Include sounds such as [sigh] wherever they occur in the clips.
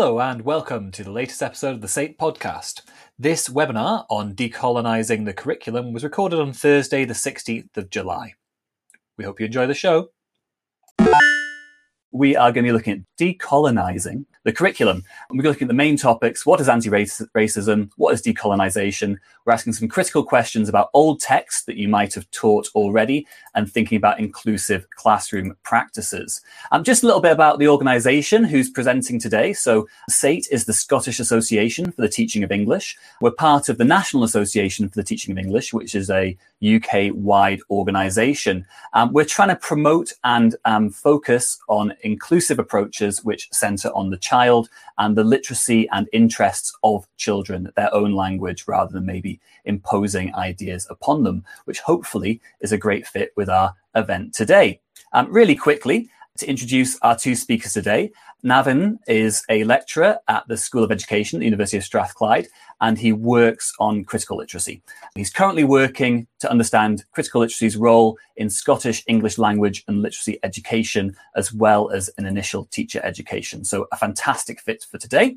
Hello, and welcome to the latest episode of the SAIT podcast. This webinar on decolonising the curriculum was recorded on Thursday, the 16th of July. We hope you enjoy the show. We are going to be looking at decolonising the curriculum. And we're looking at the main topics. What is anti-racism? What is decolonization? We're asking some critical questions about old texts that you might have taught already and thinking about inclusive classroom practices. Um, just a little bit about the organization who's presenting today. So SAIT is the Scottish Association for the Teaching of English. We're part of the National Association for the Teaching of English, which is a UK-wide organization. Um, we're trying to promote and um, focus on inclusive approaches which center on the child and the literacy and interests of children, their own language, rather than maybe imposing ideas upon them, which hopefully is a great fit with our event today. Um, really quickly, to introduce our two speakers today. Navan is a lecturer at the School of Education at the University of Strathclyde, and he works on critical literacy. He's currently working to understand critical literacy's role in Scottish English language and literacy education, as well as an initial teacher education. So, a fantastic fit for today.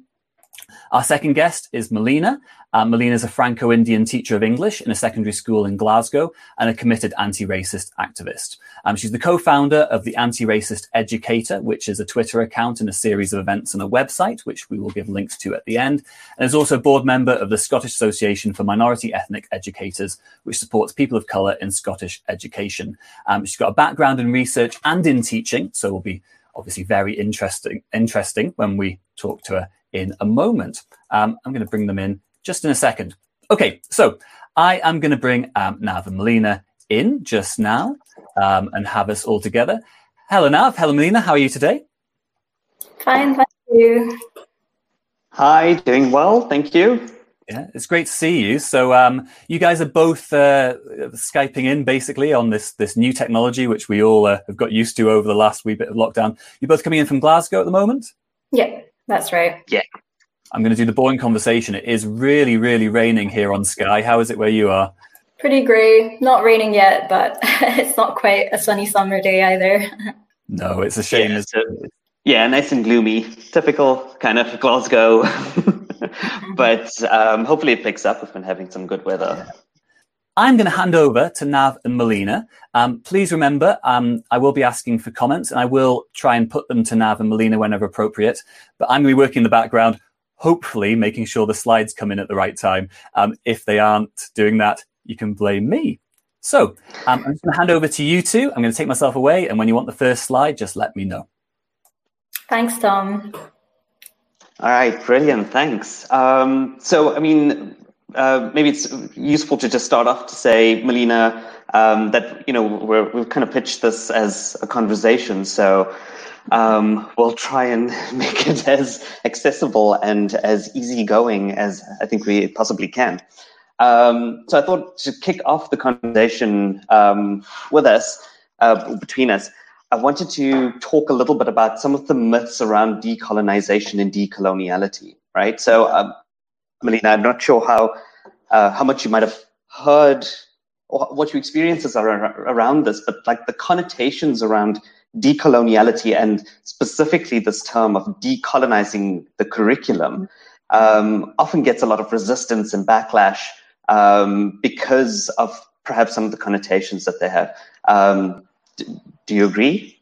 Our second guest is Melina. Uh, Melina is a Franco-Indian teacher of English in a secondary school in Glasgow and a committed anti-racist activist. Um, she's the co-founder of the Anti-Racist Educator, which is a Twitter account and a series of events and a website, which we will give links to at the end. And is also a board member of the Scottish Association for Minority Ethnic Educators, which supports people of colour in Scottish education. Um, she's got a background in research and in teaching, so it will be obviously very interesting interesting when we talk to her in a moment. Um, I'm going to bring them in just in a second. Okay, so I am going to bring um, Nav and Melina in just now um, and have us all together. Hello, Nav. Hello, Melina. How are you today? Fine, thank you. Hi, doing well, thank you. Yeah, it's great to see you. So, um, you guys are both uh, skyping in basically on this this new technology, which we all uh, have got used to over the last wee bit of lockdown. You're both coming in from Glasgow at the moment. Yeah. That's right. Yeah. I'm going to do the boring conversation. It is really, really raining here on Skye. How is it where you are? Pretty grey. Not raining yet, but [laughs] it's not quite a sunny summer day either. [laughs] No, it's a shame. Yeah, yeah nice and gloomy. Typical kind of Glasgow. [laughs] but um, hopefully it picks up. We've been having some good weather. I'm going to hand over to Nav and Melina. Um, please remember, um, I will be asking for comments and I will try and put them to Nav and Melina whenever appropriate. But I'm going to be working in the background, hopefully making sure the slides come in at the right time. Um, if they aren't doing that, you can blame me. So um, I'm just going to hand over to you two. I'm going to take myself away. And when you want the first slide, just let me know. Thanks, Tom. All right, brilliant. Thanks. Um, so, I mean, uh, maybe it's useful to just start off to say, Melina, um, that you know we have kind of pitched this as a conversation, so um, we'll try and [laughs] make it as accessible and as easygoing as I think we possibly can. Um, so I thought to kick off the conversation um, with us, uh, between us, I wanted to talk a little bit about some of the myths around decolonization and decoloniality. Right. So um, Melina, I'm not sure how uh, how much you might have heard or what your experiences are around this, but like the connotations around decoloniality and specifically this term of decolonizing the curriculum um, often gets a lot of resistance and backlash um, because of perhaps some of the connotations that they have. Um, do, do you agree?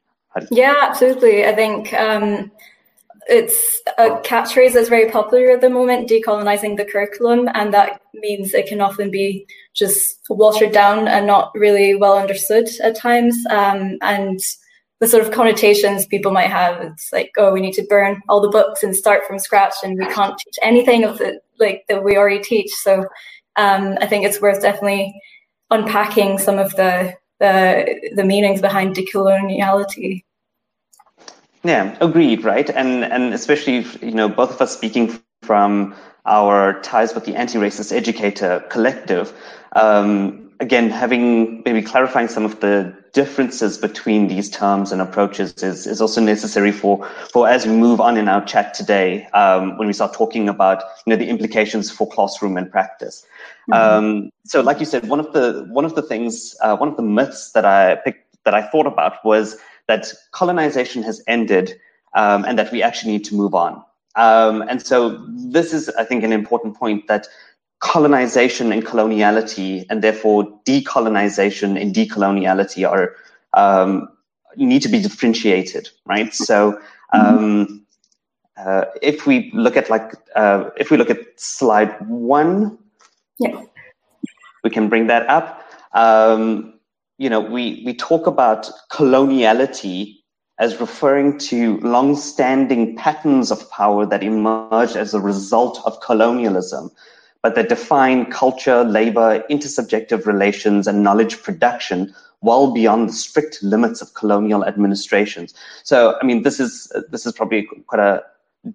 Yeah, absolutely. I think um, it's a catchphrase that's very popular at the moment, decolonizing the curriculum, and that means it can often be just watered down and not really well understood at times. Um, and the sort of connotations people might have, it's like, oh, we need to burn all the books and start from scratch, and we can't teach anything of the like that we already teach. So um, I think it's worth definitely unpacking some of the the, the meanings behind decoloniality. Yeah, agreed, right? And and especially you know both of us speaking from our ties with the anti-racist educator collective. Um, again, having maybe clarifying some of the differences between these terms and approaches is, is also necessary for, for as we move on in our chat today, um, when we start talking about you know the implications for classroom and practice. Mm-hmm. Um, so, like you said, one of the one of the things, uh, one of the myths that I picked that I thought about was that colonization has ended um, and that we actually need to move on. Um, and so this is, I think, an important point that colonization and coloniality, and therefore decolonization and decoloniality, are um, need to be differentiated, right? So. Um, uh, if we look at like uh, if we look at slide one, yeah, we can bring that up. Um, you know, we we talk about coloniality as referring to long-standing patterns of power that emerge as a result of colonialism, but that define culture, labor, intersubjective relations, and knowledge production well beyond the strict limits of colonial administrations. So, I mean, this is this is probably quite a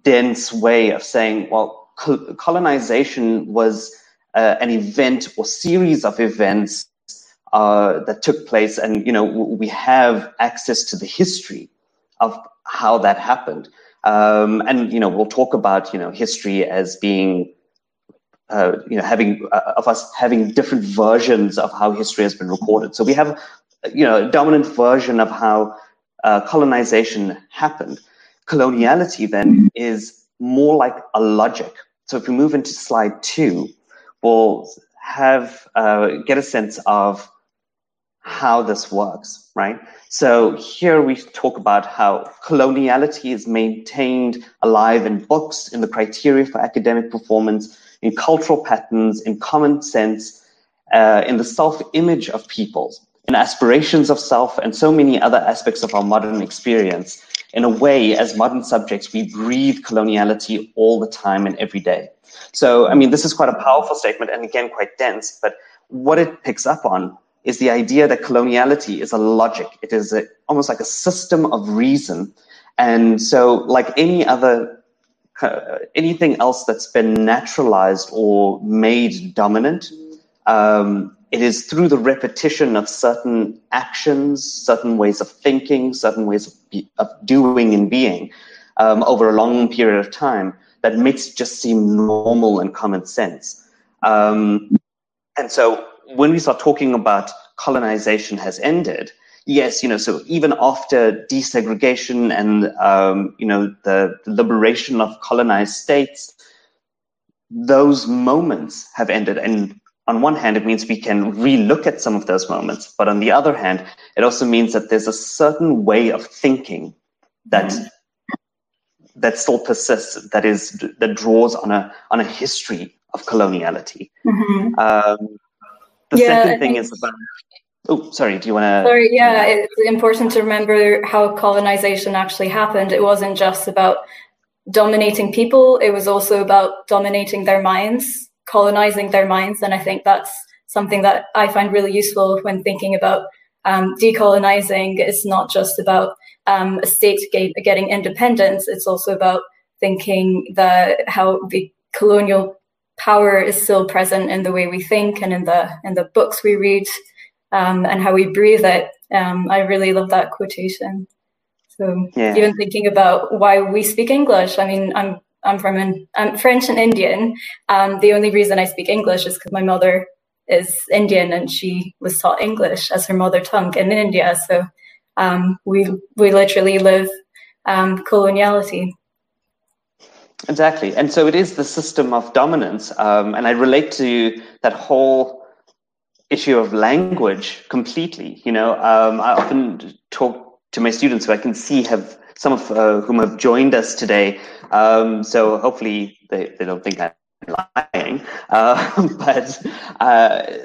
dense way of saying, well, colonization was uh, an event or series of events uh, that took place, and you know we have access to the history of how that happened. Um, and you know we'll talk about you know history as being uh, you know having uh, of us having different versions of how history has been recorded. So we have you know a dominant version of how uh, colonization happened coloniality then is more like a logic. So if we move into slide two, we'll have uh, get a sense of how this works, right? So here we talk about how coloniality is maintained alive in books, in the criteria for academic performance, in cultural patterns, in common sense, uh, in the self-image of peoples, in aspirations of self, and so many other aspects of our modern experience in a way, as modern subjects, we breathe coloniality all the time and every day. So, I mean, this is quite a powerful statement and again, quite dense, but what it picks up on is the idea that coloniality is a logic. It is a, almost like a system of reason. And so, like any other, uh, anything else that's been naturalized or made dominant, um, it is through the repetition of certain actions, certain ways of thinking, certain ways of, be, of doing and being um, over a long period of time that makes just seem normal and common sense. Um, and so when we start talking about colonization has ended, yes, you know, so even after desegregation and, um, you know, the, liberation of colonized states, those moments have ended. And on one hand, it means we can relook at some of those moments. But on the other hand, it also means that there's a certain way of thinking that mm-hmm. that still persists, that is that draws on a on a history of coloniality. Mm-hmm. Um, the yeah, second thing is about. Oh, sorry. Do you want to? Sorry. Yeah, it's important to remember how colonization actually happened. It wasn't just about dominating people; it was also about dominating their minds colonizing their minds. And I think that's something that I find really useful when thinking about um, decolonizing. It's not just about um, a state getting independence. It's also about thinking that how the colonial power is still present in the way we think and in the in the books we read um, and how we breathe it. Um, I really love that quotation. So yeah. even thinking about why we speak English. I mean, I'm I'm from an, I'm French and Indian. Um, the only reason I speak English is because my mother is Indian and she was taught English as her mother tongue in India. So um, we we literally live um, coloniality. Exactly, and so it is the system of dominance, um, and I relate to that whole issue of language completely. You know, um, I often talk to my students who I can see have some of uh, whom have joined us today. Um, so hopefully they, they don't think I'm lying. Uh, [laughs] but uh,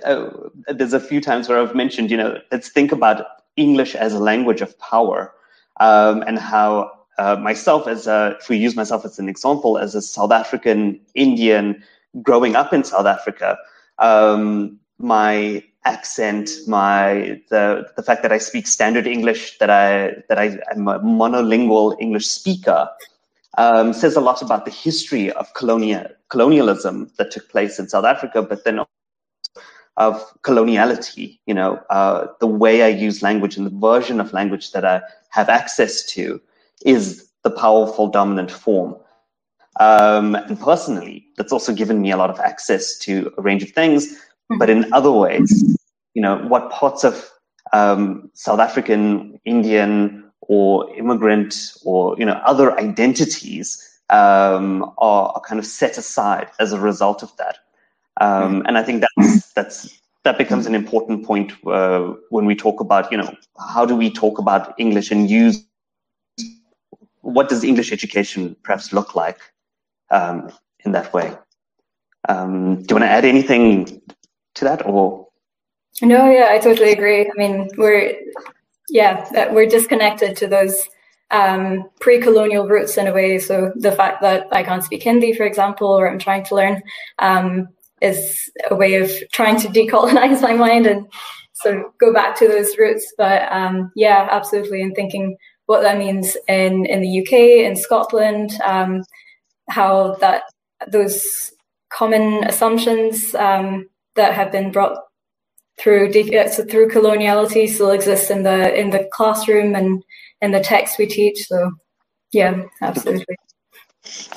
uh, there's a few times where I've mentioned, you know, let's think about English as a language of power um, and how uh, myself, as a, if we use myself as an example, as a South African Indian growing up in South Africa, um, my accent, my the the fact that I speak standard English, that I that I am a monolingual English speaker, um, says a lot about the history of colonial colonialism that took place in South Africa, but then of coloniality. You know, uh, the way I use language and the version of language that I have access to is the powerful dominant form. Um, and personally, that's also given me a lot of access to a range of things but in other ways, you know, what parts of um, South African, Indian, or immigrant, or you know, other identities um, are, are, kind of set aside as a result of that. Um, and I think that's that's that becomes an important point uh, when we talk about you know how do we talk about English and use what does English education perhaps look like um, in that way. Um, do you want to add anything to that or? No, yeah, I totally agree. I mean, we're yeah, we're disconnected to those um, pre-colonial roots in a way. So the fact that I can't speak Hindi, for example, or I'm trying to learn, um, is a way of trying to decolonize [laughs] my mind and sort of go back to those roots. But um, yeah, absolutely, and thinking what that means in in the UK, in Scotland, um, how that those common assumptions um, that have been brought through uh, through coloniality still exist in the in the classroom and in the text we teach. So, yeah, absolutely.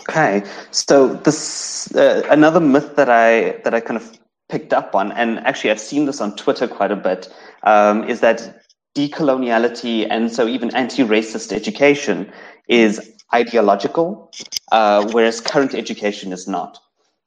Okay, so this uh, another myth that I that I kind of picked up on, and actually I've seen this on Twitter quite a bit, um, is that decoloniality and so even anti-racist education is ideological, uh, whereas current education is not.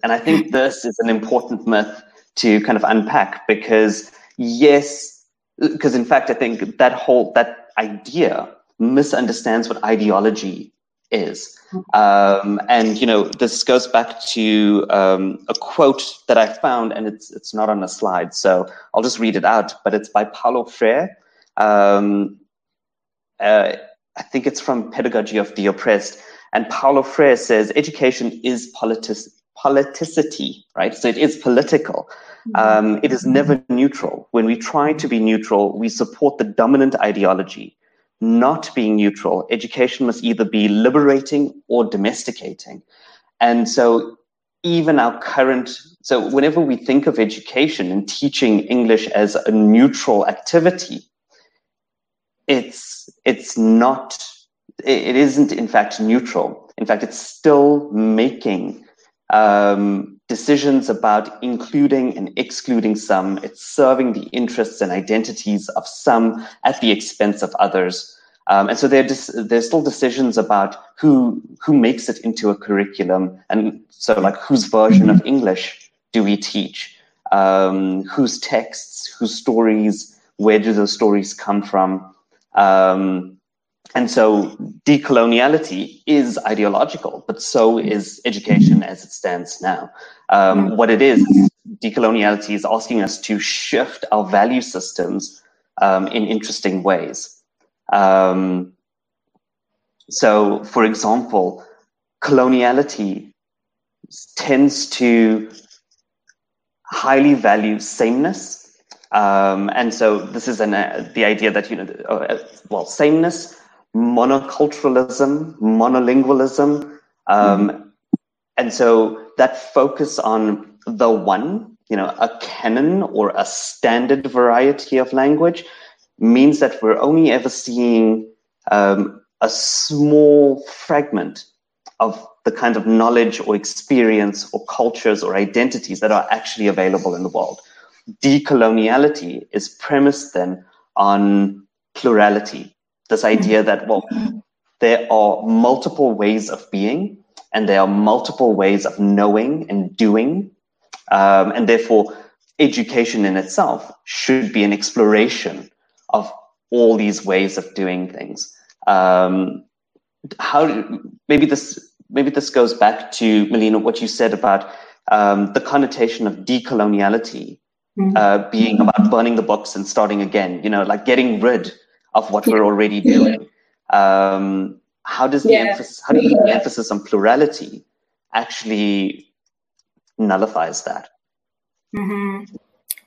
And I think this is an important myth to kind of unpack because yes, because in fact I think that whole that idea misunderstands what ideology is. Um, and you know, this goes back to um, a quote that I found, and it's it's not on a slide, so I'll just read it out. But it's by Paulo Freire. Um, uh, I think it's from Pedagogy of the Oppressed. And Paulo Freire says education is politic- politicity, right? So it is political. Mm-hmm. Um, it is never neutral. When we try to be neutral, we support the dominant ideology not being neutral. Education must either be liberating or domesticating. And so, even our current, so whenever we think of education and teaching English as a neutral activity, it's, it's not, it isn't in fact neutral. In fact, it's still making um, decisions about including and excluding some. It's serving the interests and identities of some at the expense of others. Um, and so there there's still decisions about who who makes it into a curriculum, and so like whose version of English do we teach, um, whose texts, whose stories, where do those stories come from, um, and so decoloniality is ideological, but so is education as it stands now. Um, what it is, decoloniality is asking us to shift our value systems um, in interesting ways. Um, so, for example, coloniality tends to highly value sameness. Um, and so this is an, uh, the idea that, you know, uh, well, sameness, monoculturalism, monolingualism. Um, mm-hmm. And so that focus on the one, you know, a canon or a standard variety of language means that we're only ever seeing um, a small fragment of the kind of knowledge or experience or cultures or identities that are actually available in the world. Decoloniality is premised then on plurality, this idea that, well, there are multiple ways of being and there are multiple ways of knowing and doing. Um, and therefore, education in itself should be an exploration of all these ways of doing things. Um, how maybe this maybe this goes back to Melina what you said about um, the connotation of decoloniality mm-hmm. uh, being about burning the books and starting again. You know, like getting rid of what we're already doing. Um, how does the yeah. emphasis how do you, the emphasis on plurality actually nullifies that? Mm-hmm.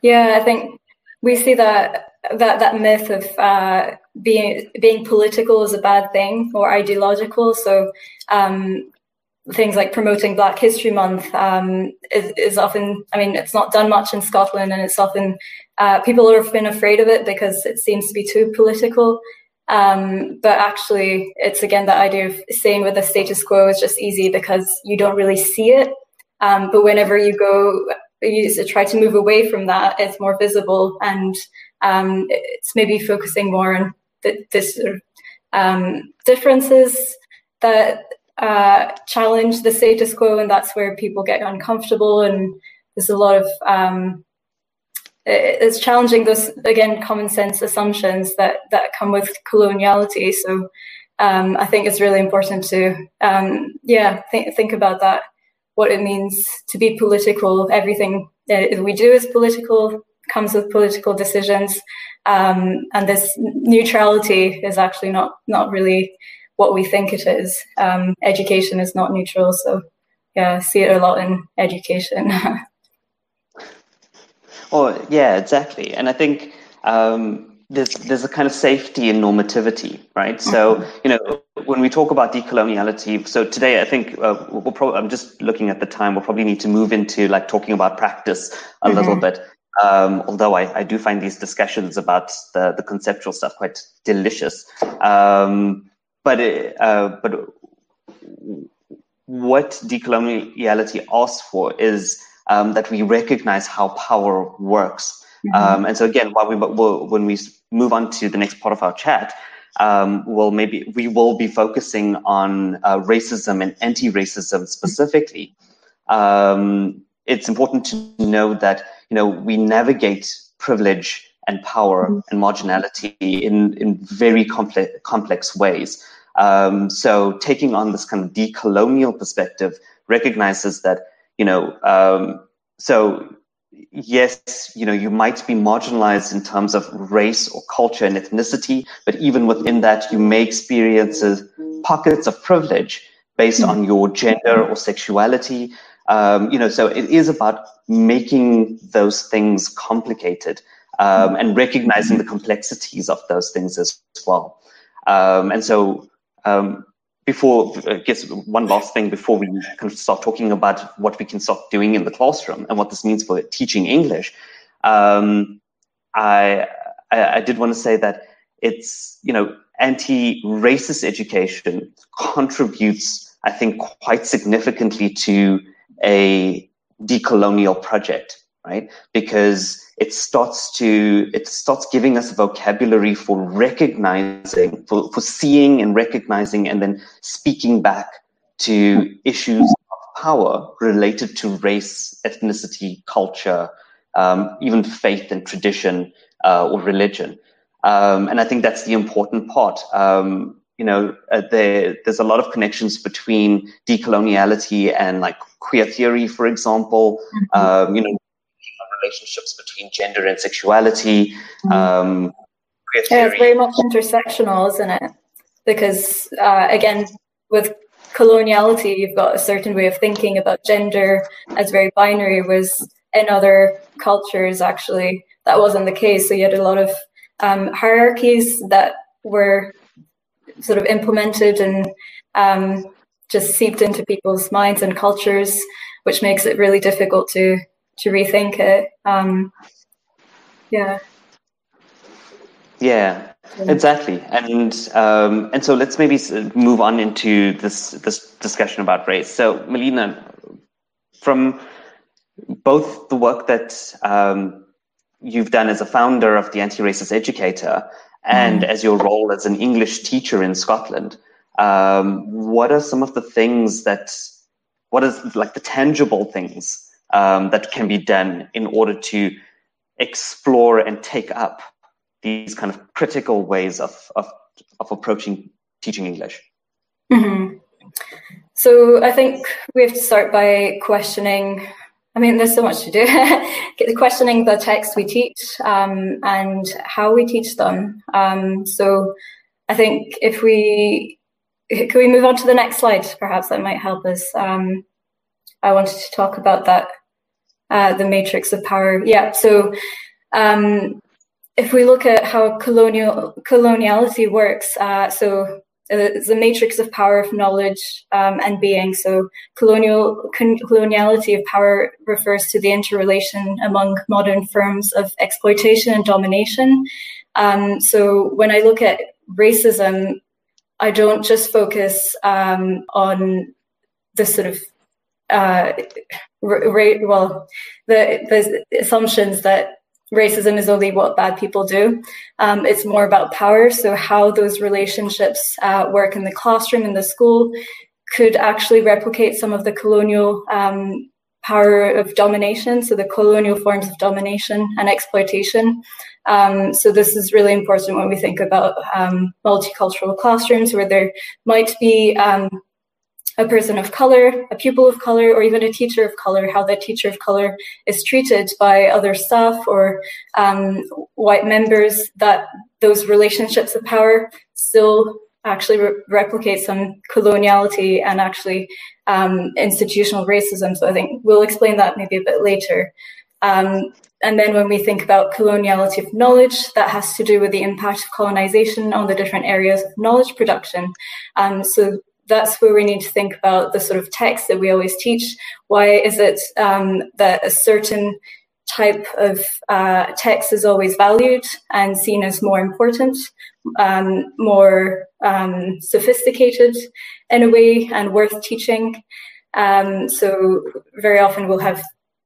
Yeah, I think we see that that that myth of uh, being being political is a bad thing or ideological. So um, things like promoting Black History Month um, is, is, often, I mean, it's not done much in Scotland, and it's often uh, people have been afraid of it because it seems to be too political. Um, but actually, it's again that idea of staying with the status quo is just easy because you don't really see it. Um, but whenever you go, you try to move away from that, it's more visible and um, it's maybe focusing more on the, um, differences that uh, challenge the status quo, and that's where people get uncomfortable. And there's a lot of um, it's challenging those again common sense assumptions that that come with coloniality. So um, I think it's really important to um, yeah think think about that, what it means to be political. Everything that we do is political, comes with political decisions, um, and this neutrality is actually not not really what we think it is. Um, education is not neutral, so yeah, I see it a lot in education. [laughs] oh yeah, exactly, and I think um, there's there's a kind of safety in normativity, right? So mm-hmm. you know when we talk about decoloniality, so today I think uh, we'll probably I'm just looking at the time. We'll probably need to move into like talking about practice a mm-hmm. little bit. Um, although I, I, do find these discussions about the, the conceptual stuff quite delicious. Um, but uh, but what decoloniality asks for is um, that we recognize how power works. Mm-hmm. Um, and so again, while we will, when we move on to the next part of our chat, um, well, maybe we will be focusing on uh, racism and anti-racism specifically. Um, it's important to know that you know we navigate privilege and power mm-hmm. and marginality in, in very complex, complex ways. Um, so taking on this kind of decolonial perspective recognizes that, you know, um, so yes, you know, you might be marginalized in terms of race or culture and ethnicity, but even within that, you may experience pockets of privilege based on your gender or sexuality. Um, you know, so it is about making those things complicated um, and recognizing the complexities of those things as well. Um, and so, um, before, I guess one last thing before we of start talking about what we can start doing in the classroom and what this means for teaching English, um, I, I, I did want to say that it's you know anti-racist education contributes, I think, quite significantly to a decolonial project, right? Because it starts to it starts giving us a vocabulary for recognizing for, for seeing and recognizing and then speaking back to issues of power related to race ethnicity culture um, even faith and tradition uh, or religion um, and i think that's the important part um, you know uh, there, there's a lot of connections between decoloniality and like queer theory for example mm-hmm. Um, you know relationships between gender and sexuality. Mm-hmm. Um, yeah, it's very much intersectional, isn't it? Because uh, again, with coloniality, you've got a certain way of thinking about gender as very binary. Was in other cultures actually that wasn't the case. So you had a lot of um, hierarchies that were sort of implemented and um, just seeped into people's minds and cultures, which makes it really difficult to to rethink it. Um, yeah. Yeah, exactly. And um, and so let's maybe move on into this this discussion about race. So, Melina, from both the work that um, you've done as a founder of the Anti-Racist Educator and mm. as your role as an English teacher in Scotland, um, what are some of the things that, what is like the tangible things um, that can be done in order to explore and take up these kind of critical ways of, of, of approaching teaching English? Mm-hmm. So I think we have to start by questioning. I mean, there's so much to do. [laughs] questioning the text we teach um, and how we teach them. Um, so I think if we can we move on to the next slide, perhaps that might help us. Um, I wanted to talk about that, uh, the matrix of power. Yeah. So um, if we look at how colonial coloniality works, uh, so it's a matrix of power, of knowledge, um, and being. So colonial con- coloniality of power refers to the interrelation among modern forms of exploitation and domination. Um, so when I look at racism, I don't just focus um, on the sort of uh, ra- well, the, the assumptions that racism is only what bad people do. Um, it's more about power. So how those relationships uh, work in the classroom, in the school, could actually replicate some of the colonial um, power of domination, so the colonial forms of domination and exploitation. Um, so this is really important when we think about um, multicultural classrooms where there might be um, a person of color, a pupil of color, or even a teacher of color, how that teacher of color is treated by other staff or um, white members, that those relationships of power still actually re- replicate some coloniality and actually um, institutional racism. So I think we'll explain that maybe a bit later. Um, and then when we think about coloniality of knowledge, that has to do with the impact of colonization on the different areas of knowledge production. Um, so that's where we need to think about the sort of text that we always teach. Why is it um, that a certain type of uh, text is always valued and seen as more important, um, more um, sophisticated in a way, and worth teaching? Um, so very often we'll have,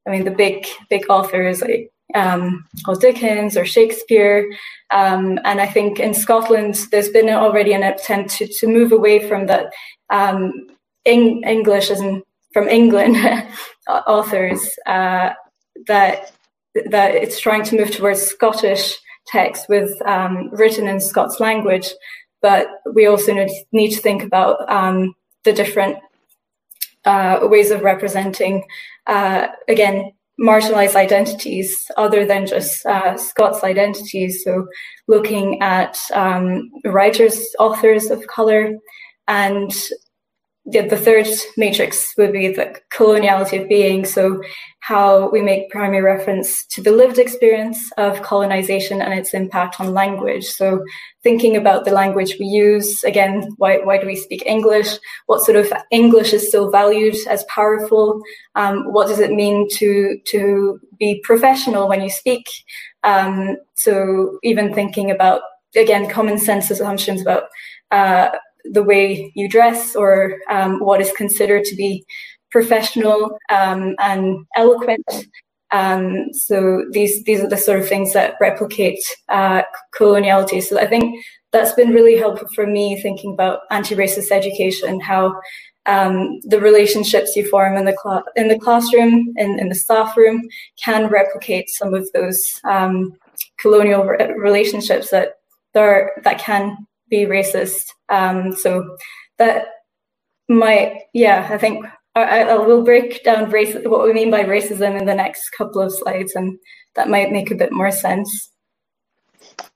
I mean, the big big authors like um, or Dickens or Shakespeare. Um, and I think in Scotland, there's been already an attempt to, to move away from that um, English as in from England [laughs] authors uh, that that it's trying to move towards Scottish text with um, written in Scots language. But we also need to think about um, the different uh, ways of representing, uh, again, marginalized identities other than just uh, Scots identities. So, looking at um, writers, authors of color, and the, the third matrix would be the coloniality of being. So, how we make primary reference to the lived experience of colonization and its impact on language. So, thinking about the language we use again, why, why do we speak English? What sort of English is still valued as powerful? Um, what does it mean to, to be professional when you speak? Um, so, even thinking about again common sense assumptions about uh, the way you dress or um, what is considered to be professional um, and eloquent. Um, so these these are the sort of things that replicate uh, coloniality. So I think that's been really helpful for me thinking about anti-racist education, how um, the relationships you form in the cl- in the classroom, in, in the staff room, can replicate some of those um, colonial re- relationships that that can be racist. Um, so that might, yeah, I think I, I will break down race, what we mean by racism in the next couple of slides, and that might make a bit more sense.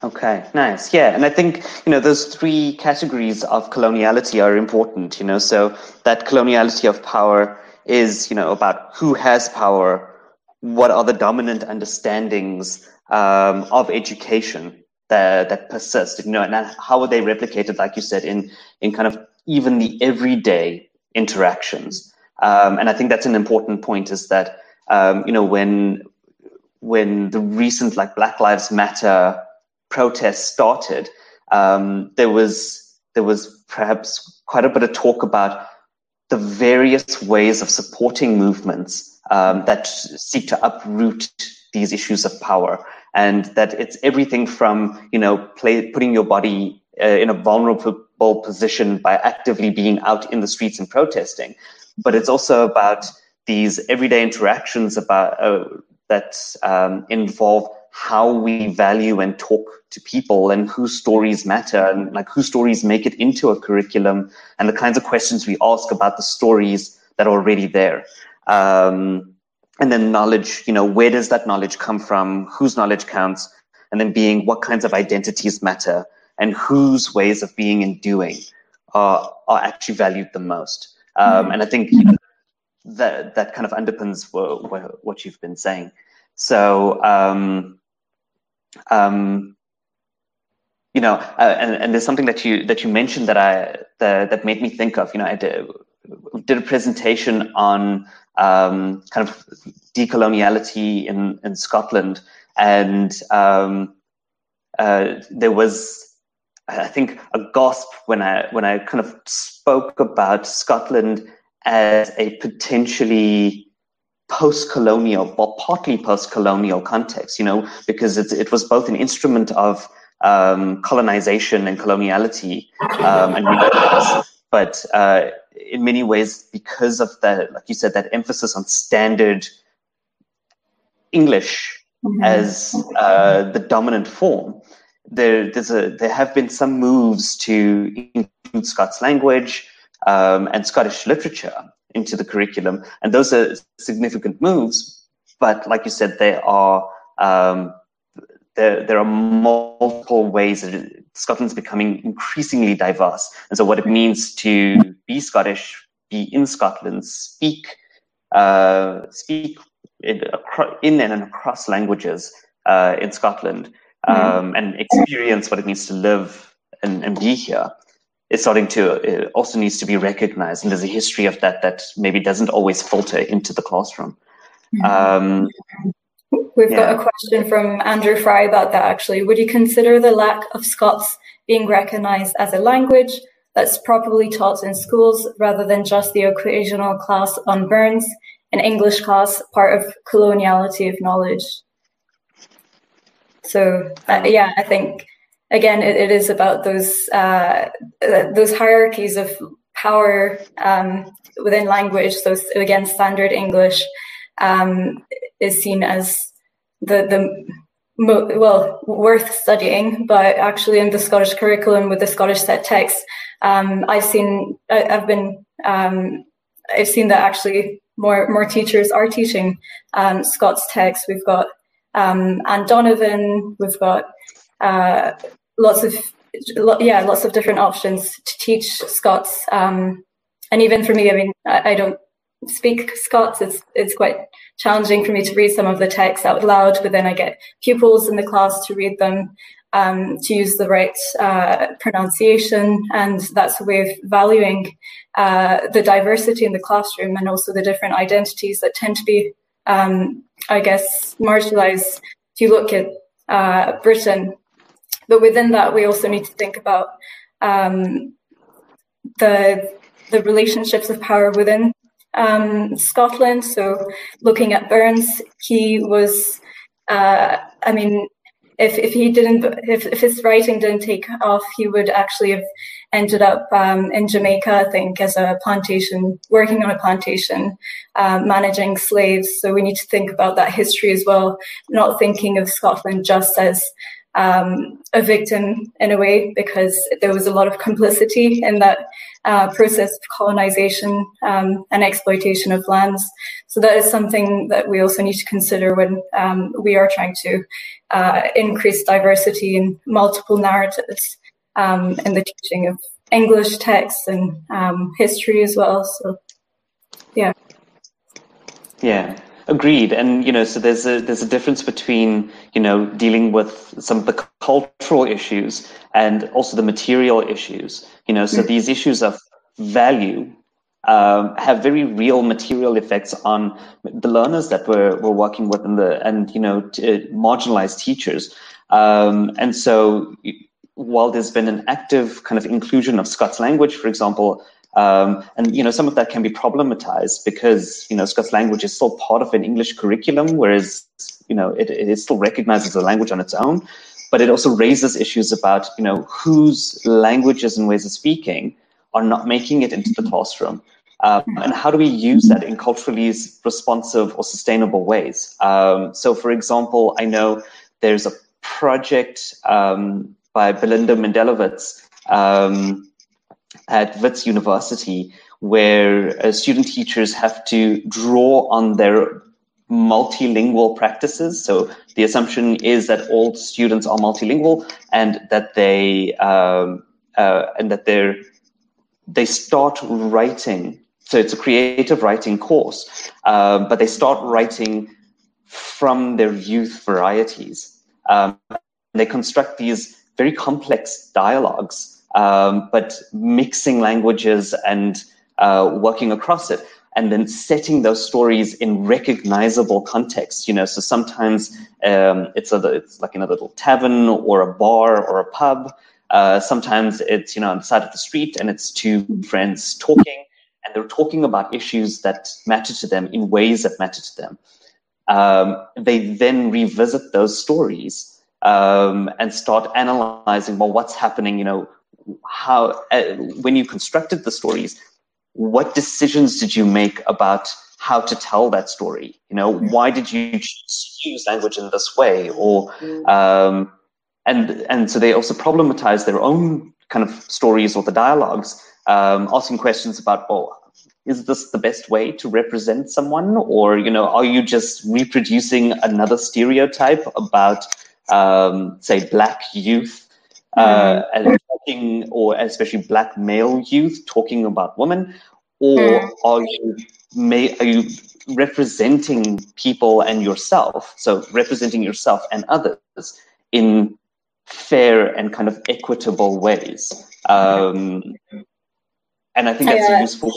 Okay, nice. Yeah, and I think you know those three categories of coloniality are important. You know, so that coloniality of power is you know about who has power, what are the dominant understandings um, of education, that that persist you know and how are they replicated like you said in in kind of even the everyday interactions? Um, and i think that's an important point is that um, you know when when the recent like black lives matter protests started um, there was there was perhaps quite a bit of talk about the various ways of supporting movements um, that seek to uproot these issues of power and that it's everything from you know play, putting your body uh, in a vulnerable position by actively being out in the streets and protesting. But it's also about these everyday interactions about uh, that um, involve how we value and talk to people and whose stories matter and like whose stories make it into a curriculum and the kinds of questions we ask about the stories that are already there. Um, and then knowledge you know where does that knowledge come from? Whose knowledge counts? And then being what kinds of identities matter? And whose ways of being and doing are are actually valued the most? Um, mm-hmm. and i think you know, that that kind of underpins what, what you've been saying. So um, um, you know uh, and, and there's something that you that you mentioned that i that, that made me think of you know i did, did a presentation on um, kind of decoloniality in, in Scotland. And um, uh, there was, I think, a gasp when I when I kind of spoke about Scotland as a potentially post-colonial or partly post-colonial context. You know, because it, it was both an instrument of um, colonization and coloniality, um, and but uh, in many ways, because of that, like you said, that emphasis on standard English mm-hmm. as uh, the dominant form, there, there's a, there have been some moves to include Scots language um, and Scottish literature into the curriculum, and those are significant moves. But like you said, they are um, there, there are multiple ways that Scotland's becoming increasingly diverse. And so what it means to be Scottish, be in Scotland, speak, uh, speak in, in, and across languages uh, in Scotland, mm-hmm. um, mm. and experience what it means to live and, and be here is starting to it also needs to be recognized and there's a history of that that maybe doesn't always filter into the classroom mm-hmm. um, We've yeah. got a question from Andrew Fry about that actually. Would you consider the lack of Scots being recognised as a language that's properly taught in schools rather than just the occasional class on Burns, an English class part of coloniality of knowledge? So uh, yeah, I think again it, it is about those uh, those hierarchies of power um, within language. So again, standard English um, is seen as the the well worth studying, but actually in the Scottish curriculum with the Scottish set text, um, I've seen I, have been um, I've seen that actually more more teachers are teaching um, Scots text. We've got um, Anne Donovan. We've got uh, lots of yeah lots of different options to teach Scots. Um, and even for me, I mean, I, I don't speak Scots. It's it's quite challenging for me to read some of the texts out loud, but then I get pupils in the class to read them, um, to use the right uh, pronunciation, and that's a way of valuing uh, the diversity in the classroom and also the different identities that tend to be, um, I guess, marginalized. If you look at uh, Britain, but within that, we also need to think about um, the the relationships of power within um, Scotland. So looking at Burns, he was, uh, I mean, if, if he didn't, if, if his writing didn't take off, he would actually have ended up um, in Jamaica, I think, as a plantation, working on a plantation, um, managing slaves. So we need to think about that history as well, not thinking of Scotland just as um, a victim in a way because there was a lot of complicity in that uh, process of colonization um, and exploitation of lands. So that is something that we also need to consider when um, we are trying to uh, increase diversity in multiple narratives um, in the teaching of English texts and um, history as well. So, yeah. Yeah. Agreed, and you know, so there's a there's a difference between you know dealing with some of the cultural issues and also the material issues. You know, so mm. these issues of value um, have very real material effects on the learners that we're we're working with, and the and you know t- marginalized teachers. Um, and so, while there's been an active kind of inclusion of Scots language, for example, um, and you know, some of that can be problematized because you know Scots language is still part of an English curriculum, whereas you know it, it is still recognized as a language on its own. But it also raises issues about you know whose languages and ways of speaking are not making it into the classroom. Um, and how do we use that in culturally responsive or sustainable ways? Um, so, for example, I know there's a project um, by Belinda Mendelowitz um, at Wits University, where uh, student teachers have to draw on their multilingual practices. So the assumption is that all students are multilingual and that they um, uh, and that they're they start writing. So it's a creative writing course, uh, but they start writing from their youth varieties. Um, they construct these very complex dialogues um, but mixing languages and uh, working across it and then setting those stories in recognizable context you know so sometimes um, it's a it's like in a little tavern or a bar or a pub uh, sometimes it's you know on the side of the street and it's two friends talking and they're talking about issues that matter to them in ways that matter to them. Um, they then revisit those stories um, and start analyzing well what's happening you know how uh, when you constructed the stories, what decisions did you make about how to tell that story? You know, why did you use language in this way, or um, and and so they also problematize their own kind of stories or the dialogues, um, asking questions about, oh, is this the best way to represent someone, or you know, are you just reproducing another stereotype about, um, say, black youth, uh, mm. talking, or especially black male youth talking about women, or mm. are you may are you representing people and yourself? So representing yourself and others in fair and kind of equitable ways. Um, and I think that's yeah. a useful,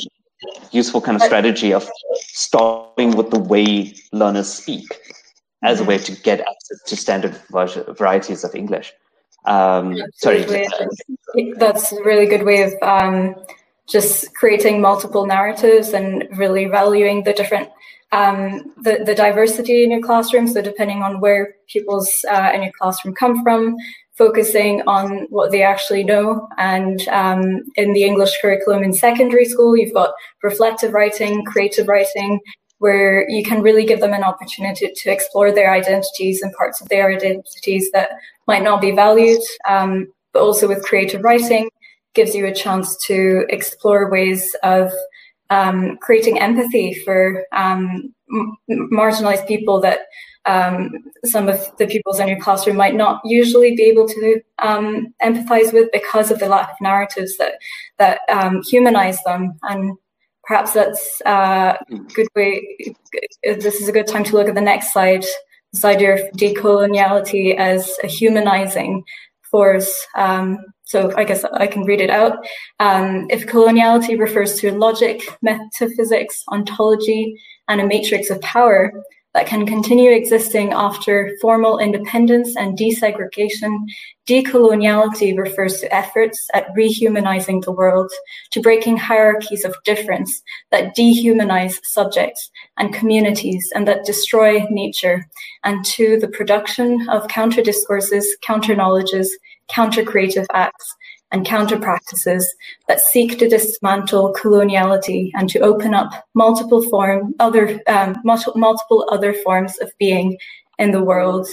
useful kind of strategy of starting with the way learners speak as a way to get access to standard varieties of English. Um, sorry. That's a really good way of um, just creating multiple narratives and really valuing the different um, the, the diversity in your classroom. So depending on where pupils uh, in your classroom come from, focusing on what they actually know. And um, in the English curriculum in secondary school, you've got reflective writing, creative writing, where you can really give them an opportunity to explore their identities and parts of their identities that might not be valued. Um, but also with creative writing, gives you a chance to explore ways of um, creating empathy for um, m- marginalized people that um, some of the pupils in your classroom might not usually be able to um, empathize with because of the lack of narratives that that um, humanize them and perhaps that's uh, a good way this is a good time to look at the next slide this idea of decoloniality as a humanizing force um, so I guess I can read it out. Um, if coloniality refers to logic, metaphysics, ontology, and a matrix of power that can continue existing after formal independence and desegregation, decoloniality refers to efforts at rehumanizing the world, to breaking hierarchies of difference that dehumanize subjects and communities and that destroy nature, and to the production of counter discourses, counter knowledges, counter creative acts, and counter practices that seek to dismantle coloniality and to open up multiple form other um, multiple other forms of being in the world.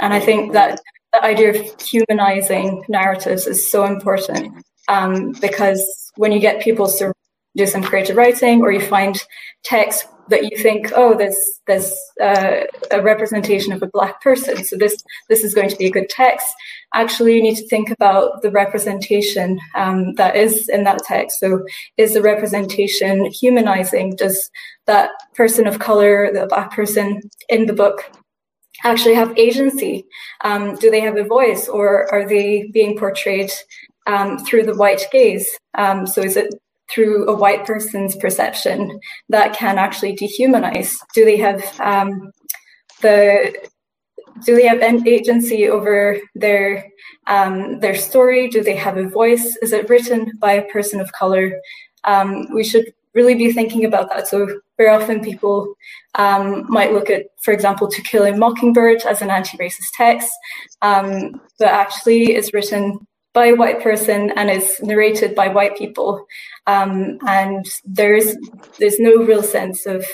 And I think that the idea of humanizing narratives is so important um, because when you get people to do some creative writing or you find text that you think, oh, there's there's uh, a representation of a black person, so this this is going to be a good text. Actually, you need to think about the representation um, that is in that text. So, is the representation humanizing? Does that person of color, the black person in the book, actually have agency? Um, do they have a voice, or are they being portrayed um, through the white gaze? Um, so, is it through a white person's perception that can actually dehumanize? Do they have um, the do they have agency over their um, their story? Do they have a voice? Is it written by a person of color? Um, we should really be thinking about that. So very often people um, might look at, for example, To Kill a Mockingbird as an anti-racist text, um, but actually it's written by a white person and is narrated by white people. Um, and there's there's no real sense of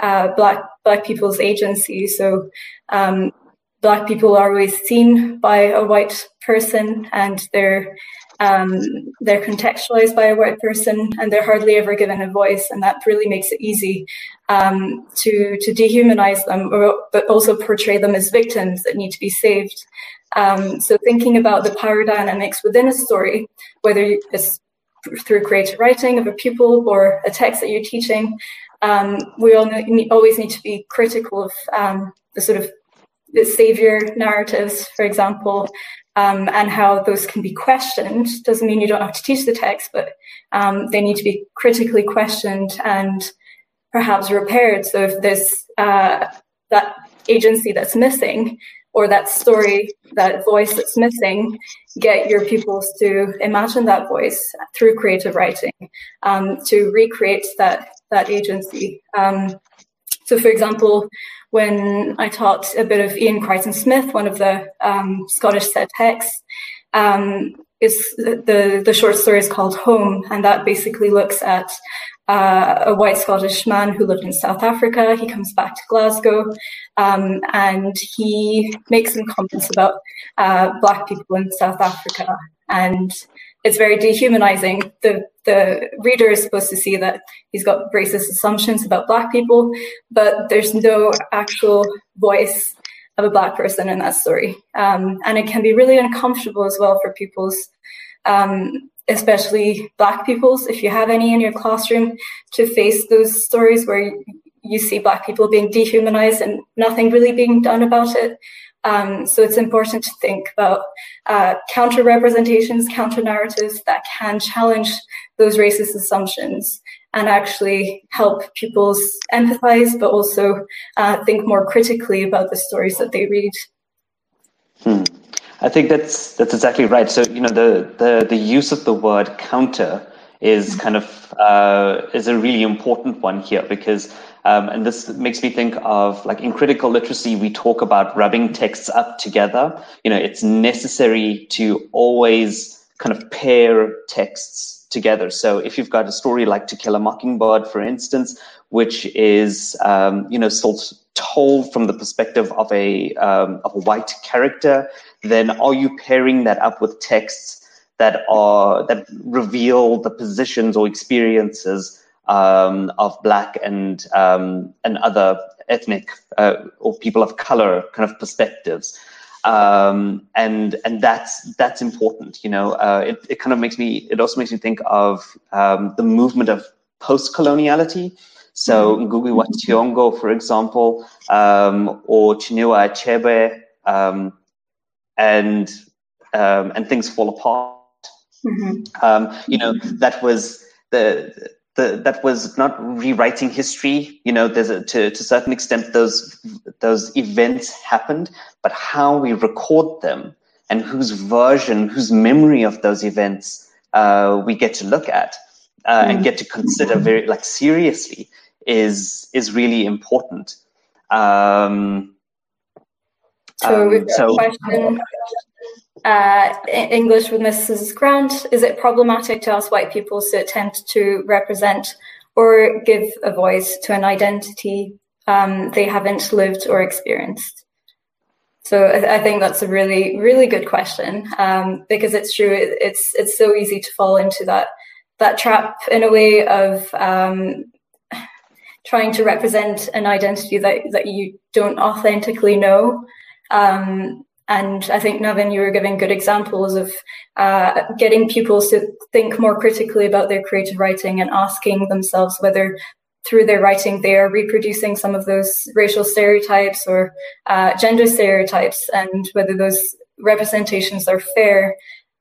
uh, black black people's agency. So um, black people are always seen by a white person, and they're um, they're contextualized by a white person, and they're hardly ever given a voice, and that really makes it easy um, to to dehumanize them, or, but also portray them as victims that need to be saved. Um, so thinking about the power dynamics within a story, whether it's through creative writing of a pupil or a text that you're teaching, um, we all need, always need to be critical of um, the sort of the savior narratives, for example, um, and how those can be questioned. Doesn't mean you don't have to teach the text, but um, they need to be critically questioned and perhaps repaired. So if there's uh, that agency that's missing, or that story, that voice that's missing, get your pupils to imagine that voice through creative writing, um, to recreate that that agency. Um, so, for example, when I taught a bit of Iain Crichton Smith, one of the um, Scottish set texts, um, is the the short story is called Home, and that basically looks at uh, a white Scottish man who lived in South Africa. He comes back to Glasgow, um, and he makes some comments about uh, black people in South Africa, and it's very dehumanizing. The the reader is supposed to see that he's got racist assumptions about black people, but there's no actual voice of a black person in that story. Um, and it can be really uncomfortable as well for people's, um, especially black people's, if you have any in your classroom, to face those stories where you see black people being dehumanized and nothing really being done about it. Um, so it's important to think about uh, counter representations, counter narratives that can challenge those racist assumptions and actually help pupils empathize, but also uh, think more critically about the stories that they read. Hmm. I think that's that's exactly right. So you know the the the use of the word counter is mm-hmm. kind of uh, is a really important one here because um, and this makes me think of like in critical literacy we talk about rubbing texts up together. You know, it's necessary to always kind of pair texts together. So if you've got a story like To Kill a Mockingbird, for instance, which is um, you know still told from the perspective of a um, of a white character, then are you pairing that up with texts that are that reveal the positions or experiences um, of black and um, and other ethnic uh, or people of color kind of perspectives? um, and and that's that's important. You know, uh, it it kind of makes me. It also makes me think of um, the movement of post-coloniality. So mm-hmm. Ngugi wa Thiong'o, for example, um, or Chinua Achebe, um, and um, and things fall apart. Mm-hmm. Um, you know, that was the the, that was not rewriting history. You know, there's a, to to a certain extent those those events happened, but how we record them and whose version, whose memory of those events uh, we get to look at uh, mm-hmm. and get to consider very like seriously is is really important. Um, so, um, so question uh, English with Mrs. Grant, is it problematic to ask white people to attempt to represent or give a voice to an identity um, they haven't lived or experienced? So I, I, think that's a really, really good question um, because it's true. It, it's it's so easy to fall into that that trap in a way of um, trying to represent an identity that that you don't authentically know. Um, and I think, Navan, you were giving good examples of uh, getting pupils to think more critically about their creative writing and asking themselves whether through their writing they are reproducing some of those racial stereotypes or uh, gender stereotypes and whether those representations are fair.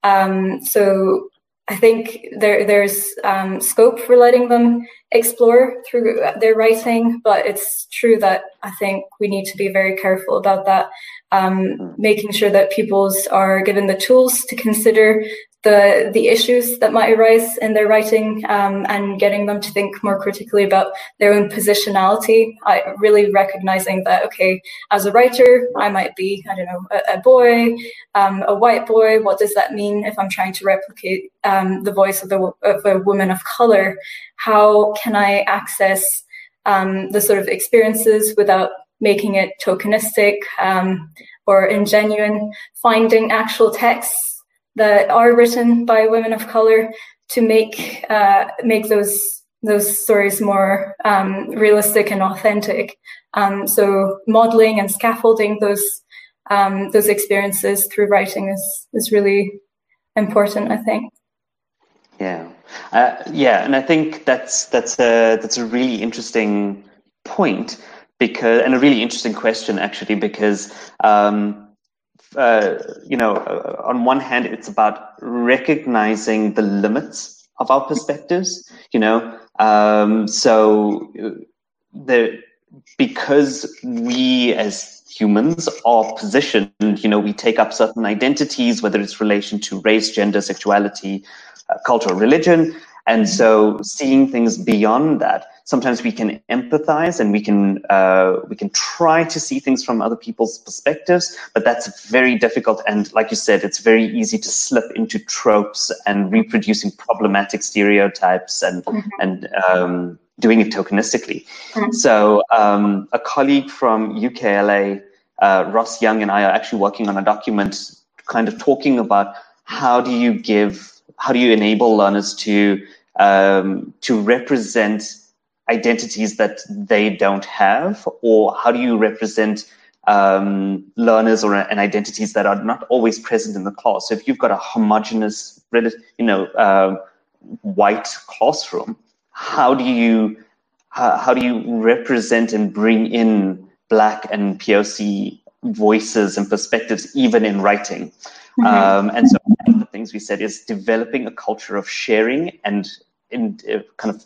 Um, so I think there there's um, scope for letting them explore through their writing, but it's true that I think we need to be very careful about that um, making sure that pupils are given the tools to consider the the issues that might arise in their writing um, and getting them to think more critically about their own positionality. I really recognizing that okay, as a writer, I might be I don't know a, a boy, um, a white boy. What does that mean if I'm trying to replicate um, the voice of the of a woman of color? How can I access um, the sort of experiences without making it tokenistic um, or ingenuine, finding actual texts that are written by women of color to make uh, make those those stories more um, realistic and authentic. Um, so modeling and scaffolding those um, those experiences through writing is is really important. I think. Yeah, uh, yeah, and I think that's that's a that's a really interesting point because and a really interesting question actually because um, uh, you know uh, on one hand it's about recognizing the limits of our perspectives you know um, so uh, the because we as humans are positioned you know we take up certain identities whether it's relation to race gender sexuality uh, culture religion and so seeing things beyond that sometimes we can empathize and we can uh, we can try to see things from other people's perspectives, but that's very difficult. And like you said, it's very easy to slip into tropes and reproducing problematic stereotypes and mm-hmm. and um, doing it tokenistically. Mm-hmm. So um, a colleague from UKLA, uh, Ross Young, and I are actually working on a document, kind of talking about how do you give, how do you enable learners to um, to represent identities that they don't have, or how do you represent um, learners or and identities that are not always present in the class? So if you've got a homogenous, you know, uh, white classroom, how do you how, how do you represent and bring in black and POC voices and perspectives even in writing? Mm-hmm. Um, and so one of the things we said is developing a culture of sharing and in uh, kind of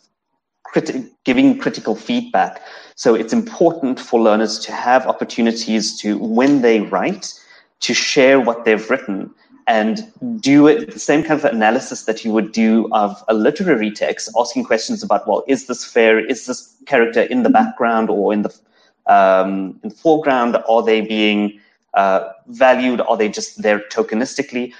criti- giving critical feedback. So it's important for learners to have opportunities to, when they write, to share what they've written and do it the same kind of analysis that you would do of a literary text, asking questions about, well, is this fair? Is this character in the background or in the um, in the foreground? Are they being uh, valued? Are they just there tokenistically?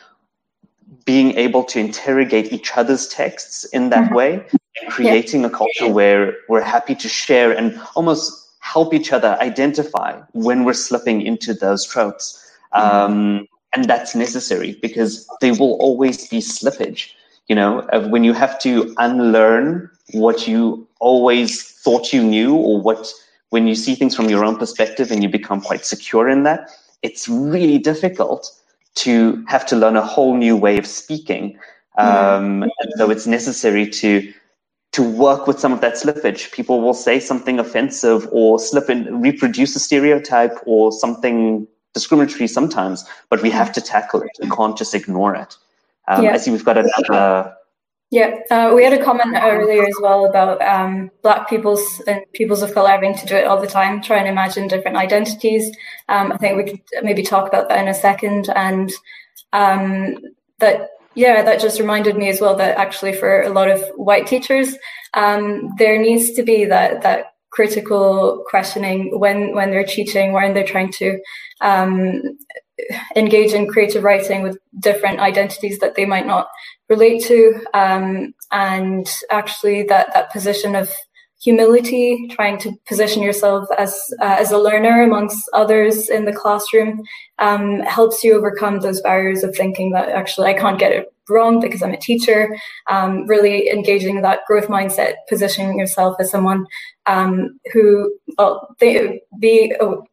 Being able to interrogate each other's texts in that mm-hmm. way, and creating yeah. a culture where we're happy to share and almost help each other identify when we're slipping into those tropes. Mm-hmm. Um, and that's necessary because there will always be slippage you know when you have to unlearn what you always thought you knew or what when you see things from your own perspective and you become quite secure in that it's really difficult to have to learn a whole new way of speaking um, and so it's necessary to to work with some of that slippage people will say something offensive or slip and reproduce a stereotype or something discriminatory sometimes, but we have to tackle it. We can't just ignore it. Um, yeah. I see we've got another. Yeah, uh, we had a comment earlier as well about um, Black peoples and peoples of color having to do it all the time, try and imagine different identities. Um, I think we could maybe talk about that in a second. And um, that, yeah, that just reminded me as well that actually for a lot of white teachers, um, there needs to be that that critical questioning when when they're teaching, when they're trying to um, engage in creative writing with different identities that they might not relate to, um, and actually that that position of humility, trying to position yourself as uh, as a learner amongst others in the classroom, um, helps you overcome those barriers of thinking that actually I can't get it wrong because I'm a teacher. Um, really engaging that growth mindset, positioning yourself as someone um, who well, they, be oh,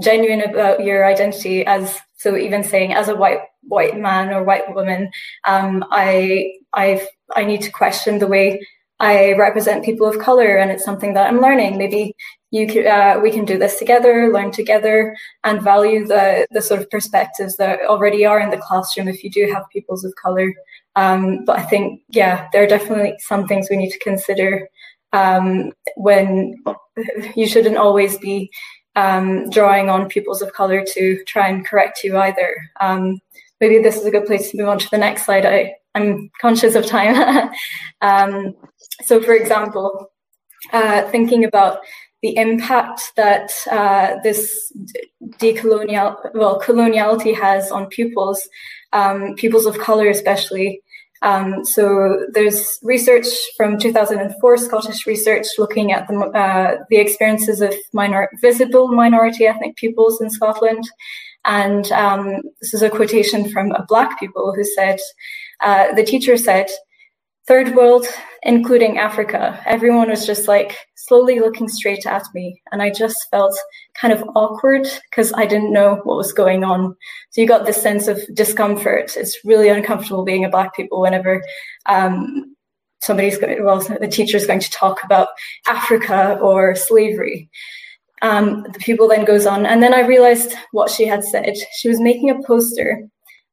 genuine about your identity. As so, even saying as a white white man or white woman, um, I I I need to question the way I represent people of color, and it's something that I'm learning. Maybe you uh, we can do this together, learn together, and value the the sort of perspectives that already are in the classroom. If you do have peoples of color, um, but I think yeah, there are definitely some things we need to consider um, when you shouldn't always be um, drawing on pupils of color to try and correct you either. Um, maybe this is a good place to move on to the next slide. I, I'm conscious of time. [laughs] Um, so, for example, uh, thinking about the impact that uh, this decolonial, well, coloniality has on pupils, um, pupils of color especially. Um, so there's research from 2004, Scottish research looking at the, uh, the experiences of minor, visible minority ethnic pupils in Scotland. And um, this is a quotation from a black pupil who said, uh, the teacher said, Third world, including Africa, everyone was just like slowly looking straight at me. And I just felt kind of awkward because I didn't know what was going on. So you got this sense of discomfort. It's really uncomfortable being a Black people whenever um, somebody's going, well, the teacher's going to talk about Africa or slavery. Um, the pupil then goes on, and then I realized what she had said. She was making a poster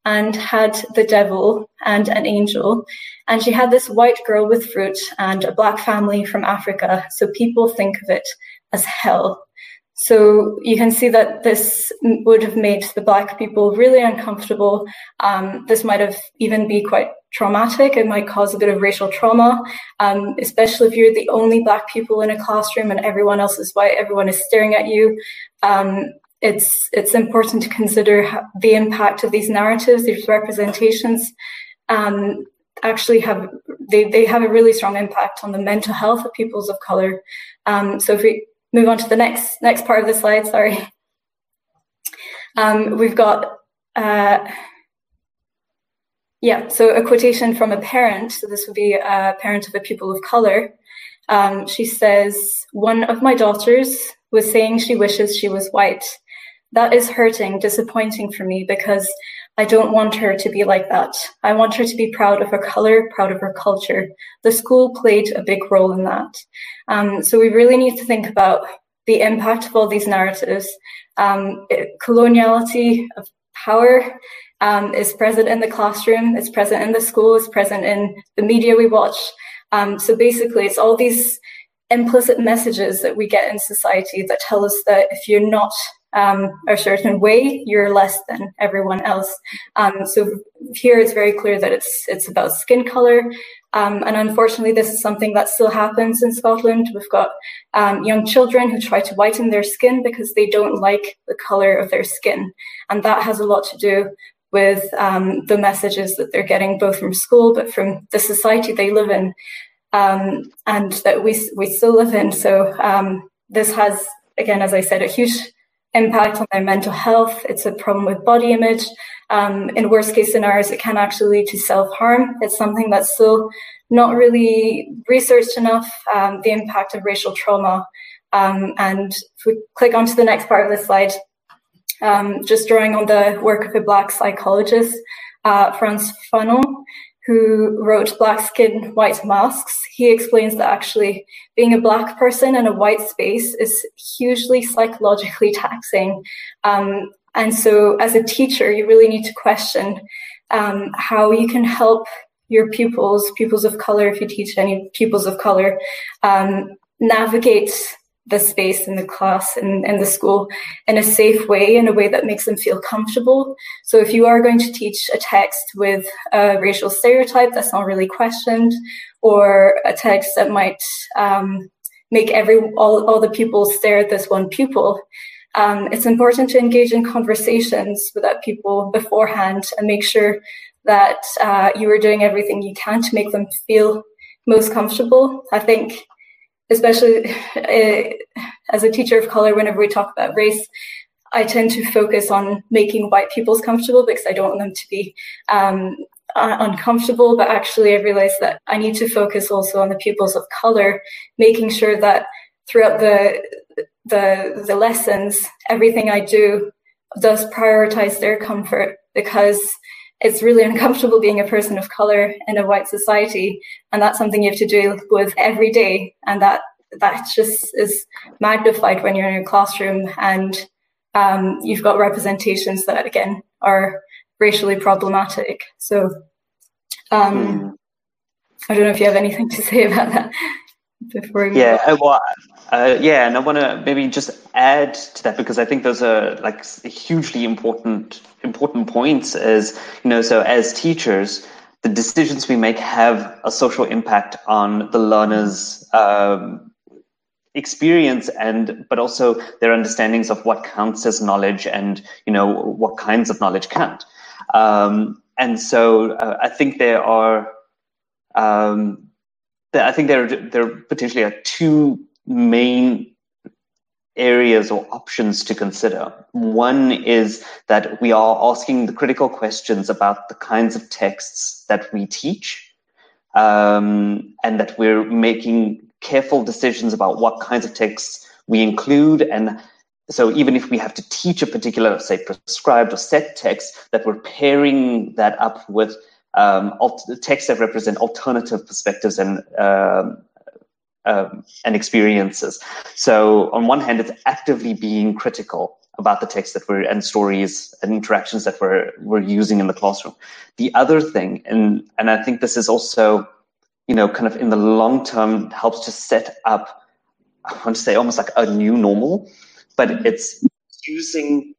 and had the devil and an angel. And she had this white girl with fruit and a black family from Africa. So people think of it as hell. So you can see that this would have made the black people really uncomfortable. Um, this might have even be quite traumatic. It might cause a bit of racial trauma, um, especially if you're the only black people in a classroom and everyone else is white. Everyone is staring at you. Um, it's it's important to consider the impact of these narratives, these representations. Um, actually have they, they have a really strong impact on the mental health of peoples of color. Um, so if we move on to the next next part of the slide. Sorry. Um, we've got uh, yeah, so a quotation from a parent. So this would be a parent of a pupil of color. Um, she says, "One of my daughters was saying she wishes she was white. That is hurting, disappointing for me because I don't want her to be like that. I want her to be proud of her color, proud of her culture. The school played a big role in that. Um, so we really need to think about the impact of all these narratives. Um, coloniality of power um, is present in the classroom, it's present in the school, it's present in the media we watch. Um, so basically, it's all these implicit messages that we get in society that tell us that if you're not um, a certain way, you're less than everyone else. Um, so here it's very clear that it's it's about skin color, um, and unfortunately, this is something that still happens in Scotland. We've got um, young children who try to whiten their skin because they don't like the color of their skin, and that has a lot to do with um, the messages that they're getting both from school but from the society they live in, um, and that we we still live in. So this has, again, as I said, a huge impact on their mental health. It's a problem with body image. Um, in worst case scenarios, it can actually lead to self harm. It's something that's still not really researched enough. Um, the impact of racial trauma. Um, and if we click onto the next part of the slide, um, just drawing on the work of a black psychologist, uh, Frantz Fanon, who wrote Black Skin, White Masks, he explains that actually being a Black person in a white space is hugely psychologically [laughs] taxing. Um, and so, as a teacher, you really need to question um, how you can help your pupils, pupils of color, if you teach any pupils of color, um, navigate the space in the class and in the school in a safe way, in a way that makes them feel comfortable. So if you are going to teach a text with a racial stereotype that's not really questioned, or a text that might um, make every all, all the pupils stare at this one pupil, um, it's important to engage in conversations with that people beforehand and make sure that uh, you are doing everything you can to make them feel most comfortable. I think especially uh, as a teacher of color, whenever we talk about race, I tend to focus on making white peoples comfortable because I don't want them to be um, uh, uncomfortable. But actually, I realized that I need to focus also on the pupils of color, making sure that throughout the the the lessons, everything I do does prioritize their comfort because it's really uncomfortable being a person of color in a white society and that's something you have to deal with every day and that that just is magnified when you're in a classroom and um, you've got representations that again are racially problematic so um, hmm. i don't know if you have anything to say about that before we yeah uh, well uh, yeah and i want to maybe just add to that because i think those are like hugely important important points is you know so as teachers the decisions we make have a social impact on the learners um, experience and but also their understandings of what counts as knowledge and you know what kinds of knowledge count. Um, and so uh, i think there are um, I think there there potentially are two main areas or options to consider. One is that we are asking the critical questions about the kinds of texts that we teach, um, and that we're making careful decisions about what kinds of texts we include and so even if we have to teach a particular say prescribed or set text that we're pairing that up with um, alt- texts that represent alternative perspectives and um, um, and experiences. So on one hand, it's actively being critical about the text that we're and stories and interactions that we're we're using in the classroom. The other thing, and and I think this is also, you know, kind of in the long term helps to set up, I want to say almost like a new normal but it's using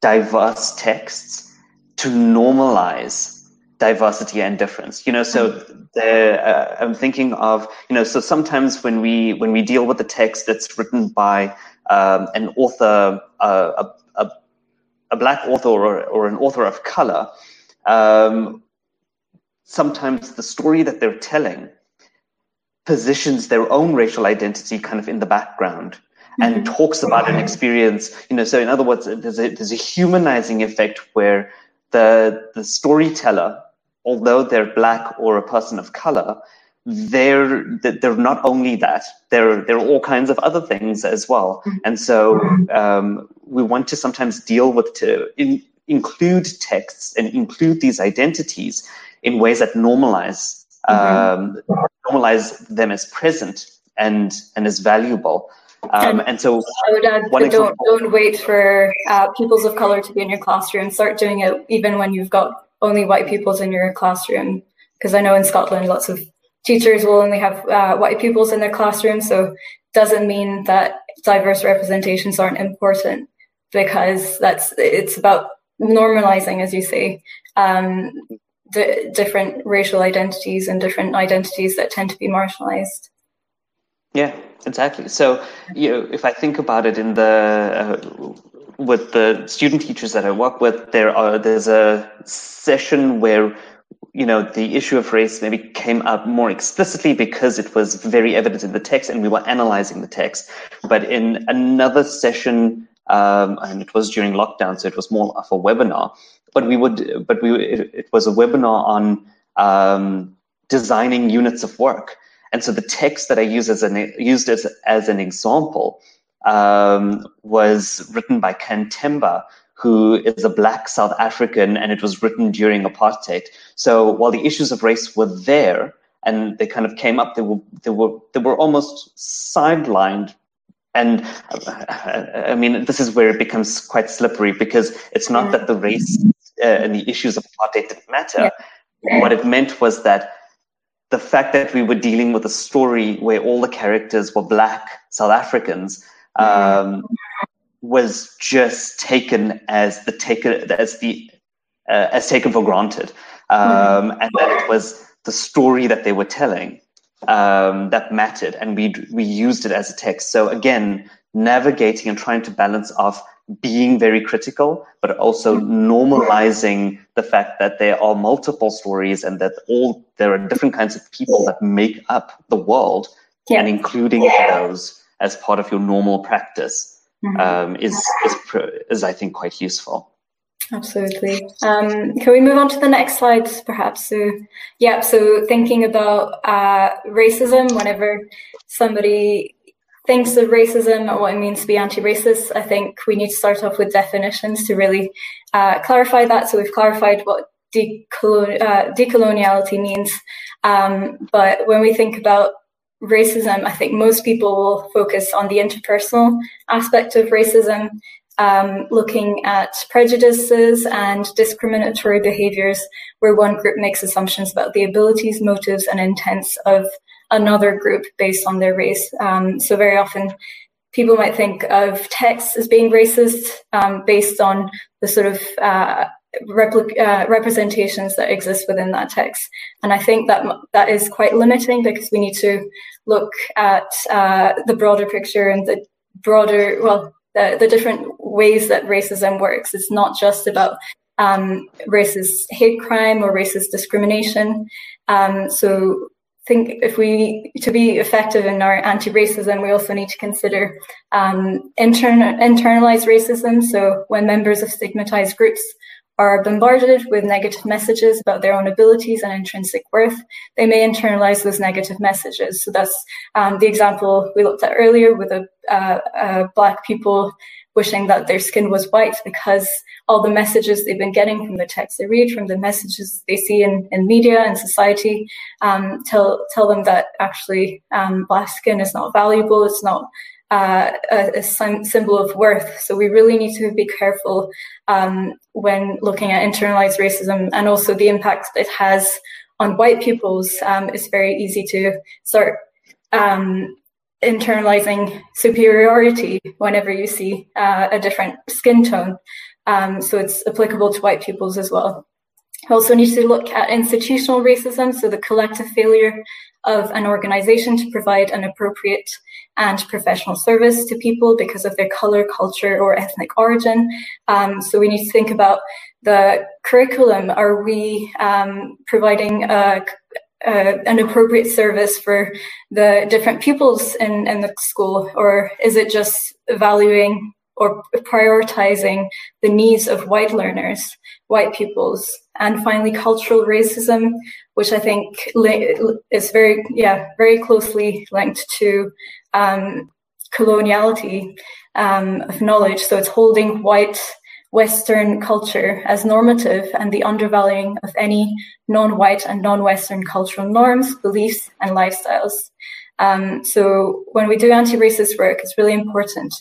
diverse texts to normalize diversity and difference you know so the, uh, i'm thinking of you know so sometimes when we when we deal with the text that's written by um, an author uh, a, a, a, black author or, or an author of color um, sometimes the story that they're telling positions their own racial identity kind of in the background and mm-hmm. talks about an experience you know so in other words there's a, there's a humanizing effect where the the storyteller although they're black or a person of color they're they're not only that they're they're all kinds of other things as well mm-hmm. and so um, we want to sometimes deal with to in, include texts and include these identities in ways that normalize mm-hmm. um, normalize them as present and and as valuable um, and so I would add, don't, don't wait for uh, pupils of color to be in your classroom. Start doing it even when you've got only white pupils in your classroom. Because I know in Scotland, lots of teachers will only have uh, white pupils in their classroom. So doesn't mean that diverse representations aren't important because that's it's about normalizing, as you say, um, the different racial identities and different identities that tend to be marginalized. Yeah, exactly. So, you know, if I think about it in the uh, with the student teachers that I work with, there are there's a session where you know the issue of race maybe came up more explicitly because it was very evident in the text and we were analyzing the text. But in another session, um, and it was during lockdown, so it was more of a webinar. But we would, but we it, it was a webinar on um, designing units of work. And so the text that I used as an used as as an example um, was written by Can Themba, who is a black South African, and it was written during apartheid. So while the issues of race were there and they kind of came up, they were they were they were almost sidelined. And uh, I mean, this is where it becomes quite slippery because it's not that the race uh, and the issues of apartheid didn't matter. Yeah. What it meant was that the fact that we were dealing with a story where all the characters were black South Africans um, was just taken as the taken as the uh, as taken for granted, um, and that it was the story that they were telling um, that mattered, and we we used it as a text. So again, navigating and trying to balance off being very critical, but also normalizing the fact that there are multiple stories and that all there are different kinds of people that make up the world, yeah. and including yeah. those as part of your normal practice mm-hmm. um, is, is is I think quite useful. Absolutely. Um, can we move on to the next slide, perhaps? So, yeah. So, thinking about uh, racism, whenever somebody thinks of racism or what it means to be anti-racist, I think we need to start off with definitions to really uh, clarify that. So we've clarified what decolon- uh, decoloniality means, um, but when we think about racism, I think most people will focus on the interpersonal aspect of racism, um, looking at prejudices and discriminatory behaviors where one group makes assumptions about the abilities, motives, and intents of another group based on their race. Um, so very often people might think of texts as being racist um, based on the sort of uh, repli- uh, representations that exist within that text. And I think that that is quite limiting because we need to look at uh, the broader picture and the broader, well, the, the different ways that racism works. It's not just about um, racist hate crime or racist discrimination. Um, so think if we to be effective in our anti-racism, we also need to consider um, intern, internalized racism. So when members of stigmatized groups are bombarded with negative messages about their own abilities and intrinsic worth, they may internalize those negative messages. So that's um, the example we looked at earlier with a, uh, black people wishing that their skin was white because all the messages they've been getting from the text they read, from the messages they see in, in media and society, um, tell tell them that actually um, black skin is not valuable. It's not uh, a, a, symbol of worth. So we really need to be careful um, when looking at internalized racism and also the impact it has on white pupils. Um, it's very easy to start um, internalizing superiority whenever you see uh, a different skin tone. Um, so it's applicable to white pupils as well. We also need to look at institutional racism, so the collective failure of an organization to provide an appropriate and professional service to people because of their color, culture, or ethnic origin. Um, so we need to think about the curriculum. Are we um, providing a, a, an appropriate service for the different pupils in, in the school, or is it just valuing or prioritizing the needs of white learners, white pupils? And finally, cultural racism, which I think is very, yeah, very closely linked to um, coloniality um, of knowledge. So it's holding white Western culture as normative and the undervaluing of any non-white and non-Western cultural norms, beliefs, and lifestyles. Um, so when we do anti-racist work, it's really important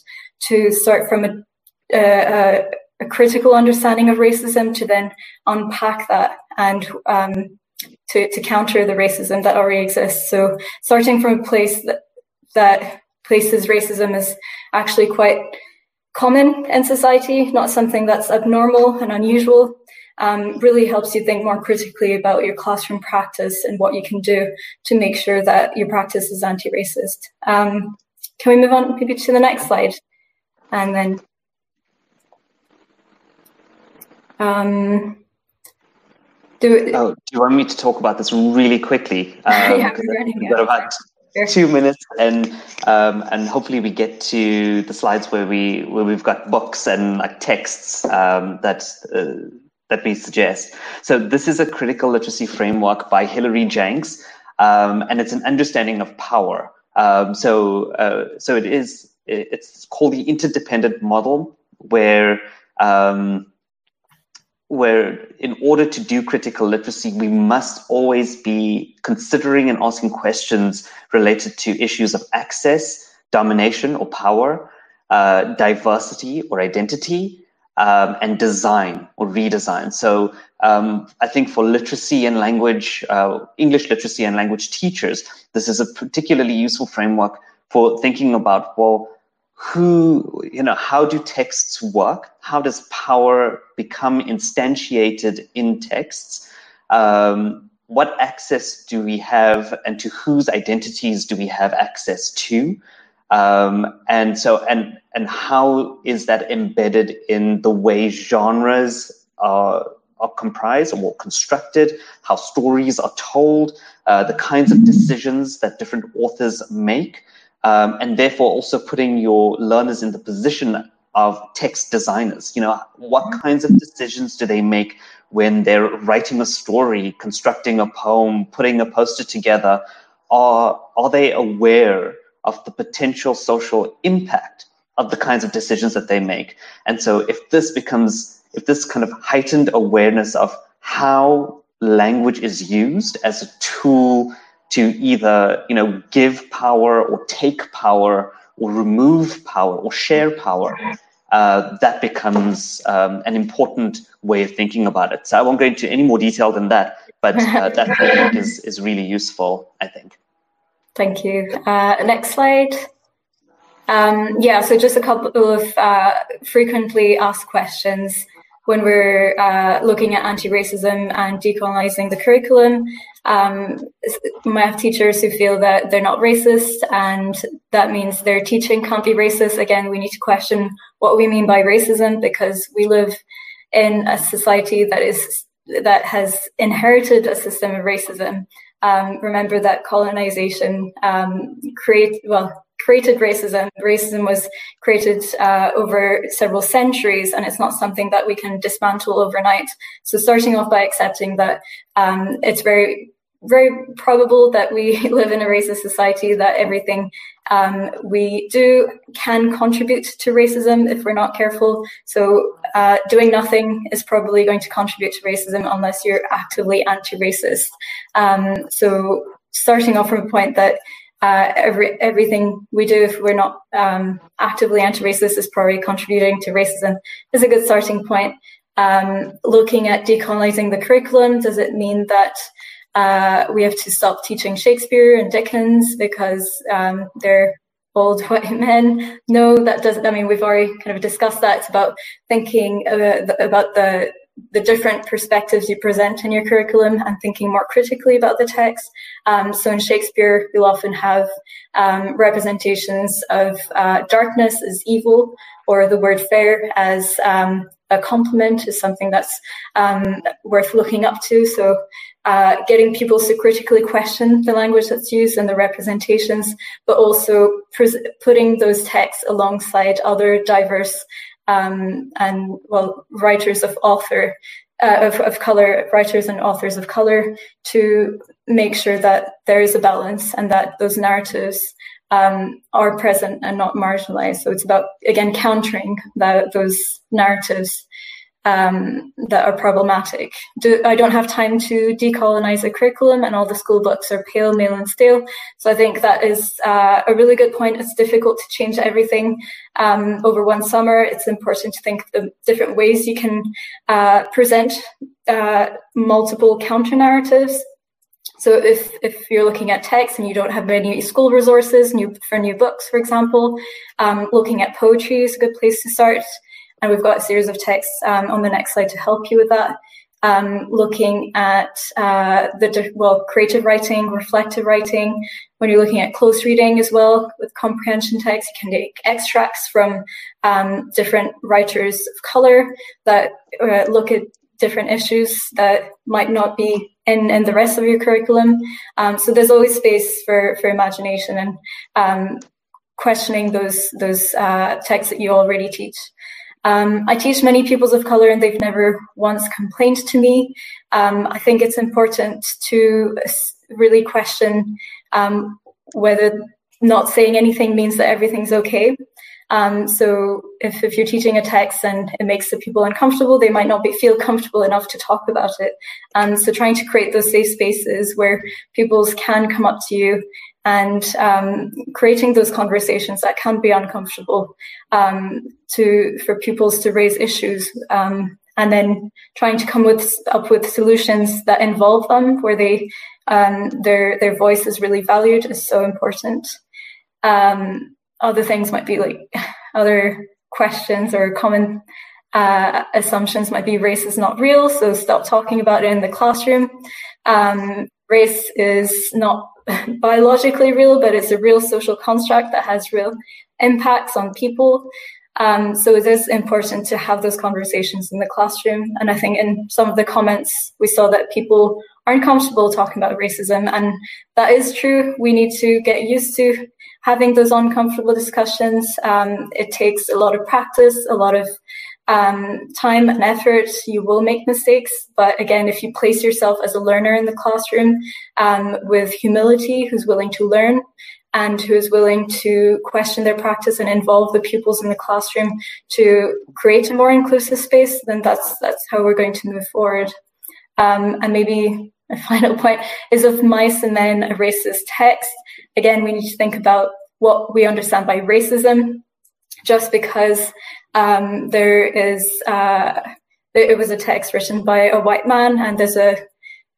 to start from a, a, a critical understanding of racism to then unpack that and um, to, to counter the racism that already exists. So starting from a place that, that places racism is actually quite common in society, not something that's abnormal and unusual, um, really helps you think more critically about your classroom practice and what you can do to make sure that your practice is anti-racist. Um, can we move on maybe to the next slide? And then um, do, oh, do you want me to talk about this really quickly? [laughs] Um, yeah, we're running out. About two minutes, and um, and hopefully we get to the slides where we where we've got books and like texts um, that. Uh, that we suggest. So this is a critical literacy framework by Hilary Janks, um, and it's an understanding of power. Um, so uh, so it is it's called the interdependent model, where um, where in order to do critical literacy, we must always be considering and asking questions related to issues of access, domination or power, uh, diversity or identity, um, and design or redesign. So um, I think for literacy and language, uh, English literacy and language teachers, this is a particularly useful framework for thinking about, well, who, you know, how do texts work? How does power become instantiated in texts? Um, what access do we have and to whose identities do we have access to? Um, and so, and, and how is that embedded in the way genres are, are comprised or constructed, how stories are told, uh, the kinds of decisions that different authors make? Um, and therefore also putting your learners in the position of text designers. You know, what mm-hmm. kinds of decisions do they make when they're writing a story, constructing a poem, putting a poster together? Are are they aware of the potential social impact of the kinds of decisions that they make? And so, if this becomes if this kind of heightened awareness of how language is used as a tool to either you know give power or take power or remove power or share power uh, that becomes um, an important way of thinking about it. So i won't go into any more detail than that but uh, [laughs] that is, is really useful i think. Thank you. Uh, next slide. Um, yeah so just a couple of uh, frequently asked questions when we're uh, looking at anti-racism and decolonizing the curriculum um, math teachers who feel that they're not racist and that means their teaching can't be racist. Again, we need to question what we mean by racism because we live in a society that is that has inherited a system of racism. Um, remember that colonization um, create well created racism. Racism was created uh, over several centuries, and it's not something that we can dismantle overnight. So, starting off by accepting that um, it's very very probable that we [laughs] live in a racist society, that everything um, we do can contribute to racism if we're not careful. So, uh, doing nothing is probably going to contribute to racism unless you're actively anti racist. Um, so, starting off from a point that uh, every, everything we do, if we're not um, actively anti racist, is probably contributing to racism, is a good starting point. Um, looking at decolonizing the curriculum, does it mean that uh, we have to stop teaching Shakespeare and Dickens because um, they're old white [laughs] men. No, that doesn't. I mean, we've already kind of discussed that. It's about thinking uh, about the the different perspectives you present in your curriculum and thinking more critically about the text. Um, so in Shakespeare, you'll often have um, representations of uh, darkness as evil or the word fair as um, a compliment is something that's um, worth looking up to. So uh, getting people to critically question the language that's used and the representations, but also putting those texts alongside other diverse um, and well writers of author uh, of, of color writers and authors of color to make sure that there is a balance and that those narratives um, are present and not marginalized. So it's about again countering that, those narratives um, that are problematic. Do, I don't have time to decolonize a curriculum, and all the school books are pale, male, and stale. So I think that is uh, a really good point. It's difficult to change everything um, over one summer. It's important to think the different ways you can uh, present uh, multiple counter narratives. So if, if you're looking at text and you don't have many school resources new, for new books, for example, um, looking at poetry is a good place to start. And we've got a series of texts um, on the next slide to help you with that. Um, looking at uh, the well creative writing, reflective writing. When you're looking at close reading as well with comprehension text, you can take extracts from um, different writers of color that uh, look at different issues that might not be in, in the rest of your curriculum. Um, so there's always space for, for imagination and um, questioning those those uh, texts that you already teach. Um, I teach many pupils of color and they've never once complained to me. Um, I think it's important to really question um, whether not saying anything means that everything's okay. Um, so if, if you're teaching a text and it makes the people uncomfortable, they might not be, feel comfortable enough to talk about it. Um, so trying to create those safe spaces where pupils can come up to you and um, creating those conversations that can be uncomfortable um, to for pupils to raise issues um, and then trying to come with up with solutions that involve them where they um, their their voice is really valued is so important. Um, other things might be like [laughs] other questions or common uh, assumptions might be race is not real so stop talking about it in the classroom. Um, race is not biologically real, but it's a real social construct that has real impacts on people. Um, so it is important to have those conversations in the classroom. And I think in some of the comments, we saw that people aren't comfortable talking about racism. And that is true. We need to get used to having those uncomfortable discussions. Um, it takes a lot of practice, a lot of um, time and effort, you will make mistakes. But again, if you place yourself as a learner in the classroom um, with humility, who's willing to learn and who is willing to question their practice and involve the pupils in the classroom to create a more inclusive space, then that's that's how we're going to move forward. Um, and maybe a [laughs] final point is of mice and men a racist text. Again, we need to think about what we understand by racism. Just because um, there is uh, it was a text written by a white man, and there's a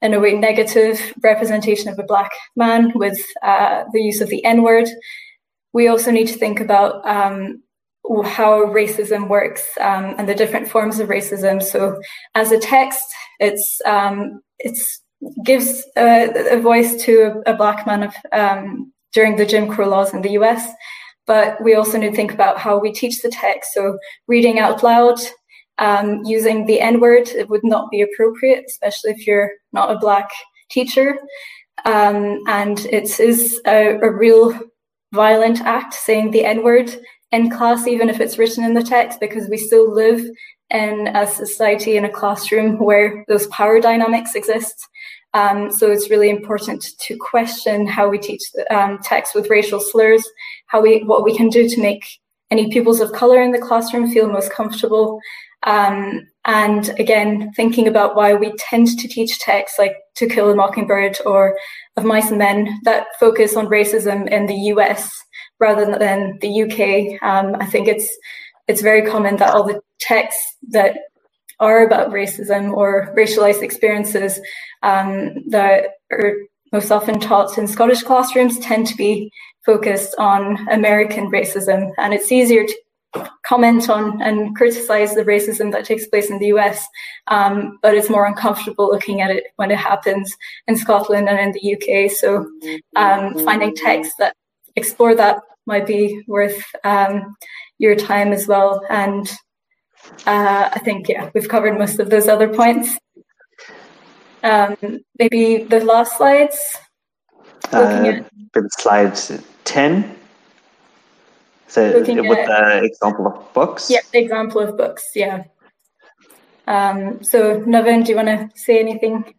in a way negative representation of a black man with uh, the use of the N word. We also need to think about um, how racism works um, and the different forms of racism. So, as a text, it's um, it's gives a, a, voice to a, a black man of, um, during the Jim Crow laws in the U.S. But we also need to think about how we teach the text. So reading out loud, um, using the N word, it would not be appropriate, especially if you're not a black teacher. Um, and it is a, a real violent act saying the N word in class, even if it's written in the text, because we still live in a society, in a classroom where those power dynamics exist. Um, so it's really important to question how we teach um, text with racial slurs, how we what we can do to make any pupils of color in the classroom feel most comfortable. Um, and again, thinking about why we tend to teach texts like To Kill a Mockingbird or Of Mice and Men that focus on racism in the US rather than the UK. Um, I think it's it's very common that all the texts that are about racism or racialized experiences um, that are most often taught in Scottish classrooms tend to be focused on American racism, and it's easier to comment on and criticize the racism that takes place in the US, um, but it's more uncomfortable looking at it when it happens in Scotland and in the UK. So um, finding texts that explore that might be worth um, your time as well. And uh, I think, yeah, we've covered most of those other points. Um, maybe the last slides. Uh, at... slide 10. So Looking with at, the example of books? Yeah, the example of books, yeah. Um, so Navan, do you want to say anything?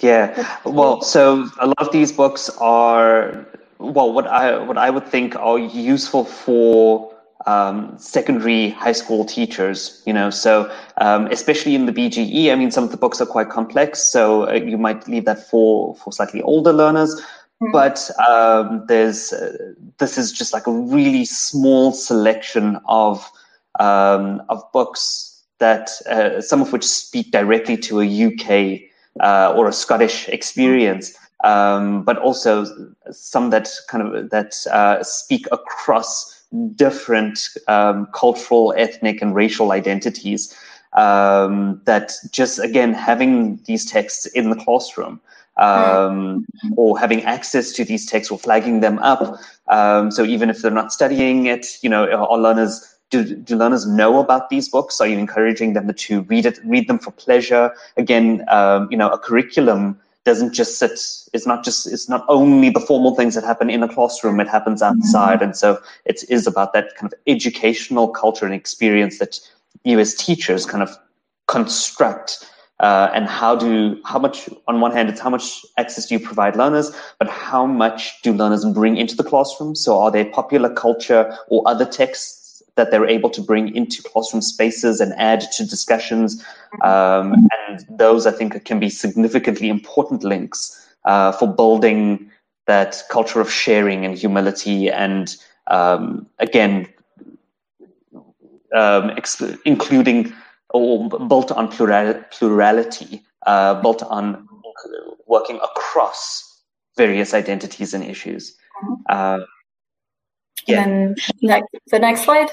Yeah, well, so a lot of these books are, well, what I, what I would think are useful for um, secondary high school teachers, you know, so um, especially in the BGE, I mean, some of the books are quite complex, so uh, you might leave that for, for slightly older learners. Mm-hmm. But um, there's uh, this is just like a really small selection of um, of books that uh, some of which speak directly to a UK uh, or a Scottish experience, um, but also some that kind of that uh, speak across different um, cultural, ethnic, and racial identities. Um, that just again having these texts in the classroom um, or having access to these texts or flagging them up. Um, so even if they're not studying it, you know, are learners do, do learners know about these books? Are you encouraging them to read it, read them for pleasure? Again, um, you know, a curriculum doesn't just sit. It's not just. It's not only the formal things that happen in a classroom. It happens outside, mm-hmm. and so it is about that kind of educational culture and experience that you as teachers kind of construct uh, and how do how much on one hand it's how much access do you provide learners but how much do learners bring into the classroom so are there popular culture or other texts that they're able to bring into classroom spaces and add to discussions um, and those i think can be significantly important links uh, for building that culture of sharing and humility and um, again um, including or built on plural, plurality, uh, built on working across various identities and issues. Uh, yeah. And next, the next slide.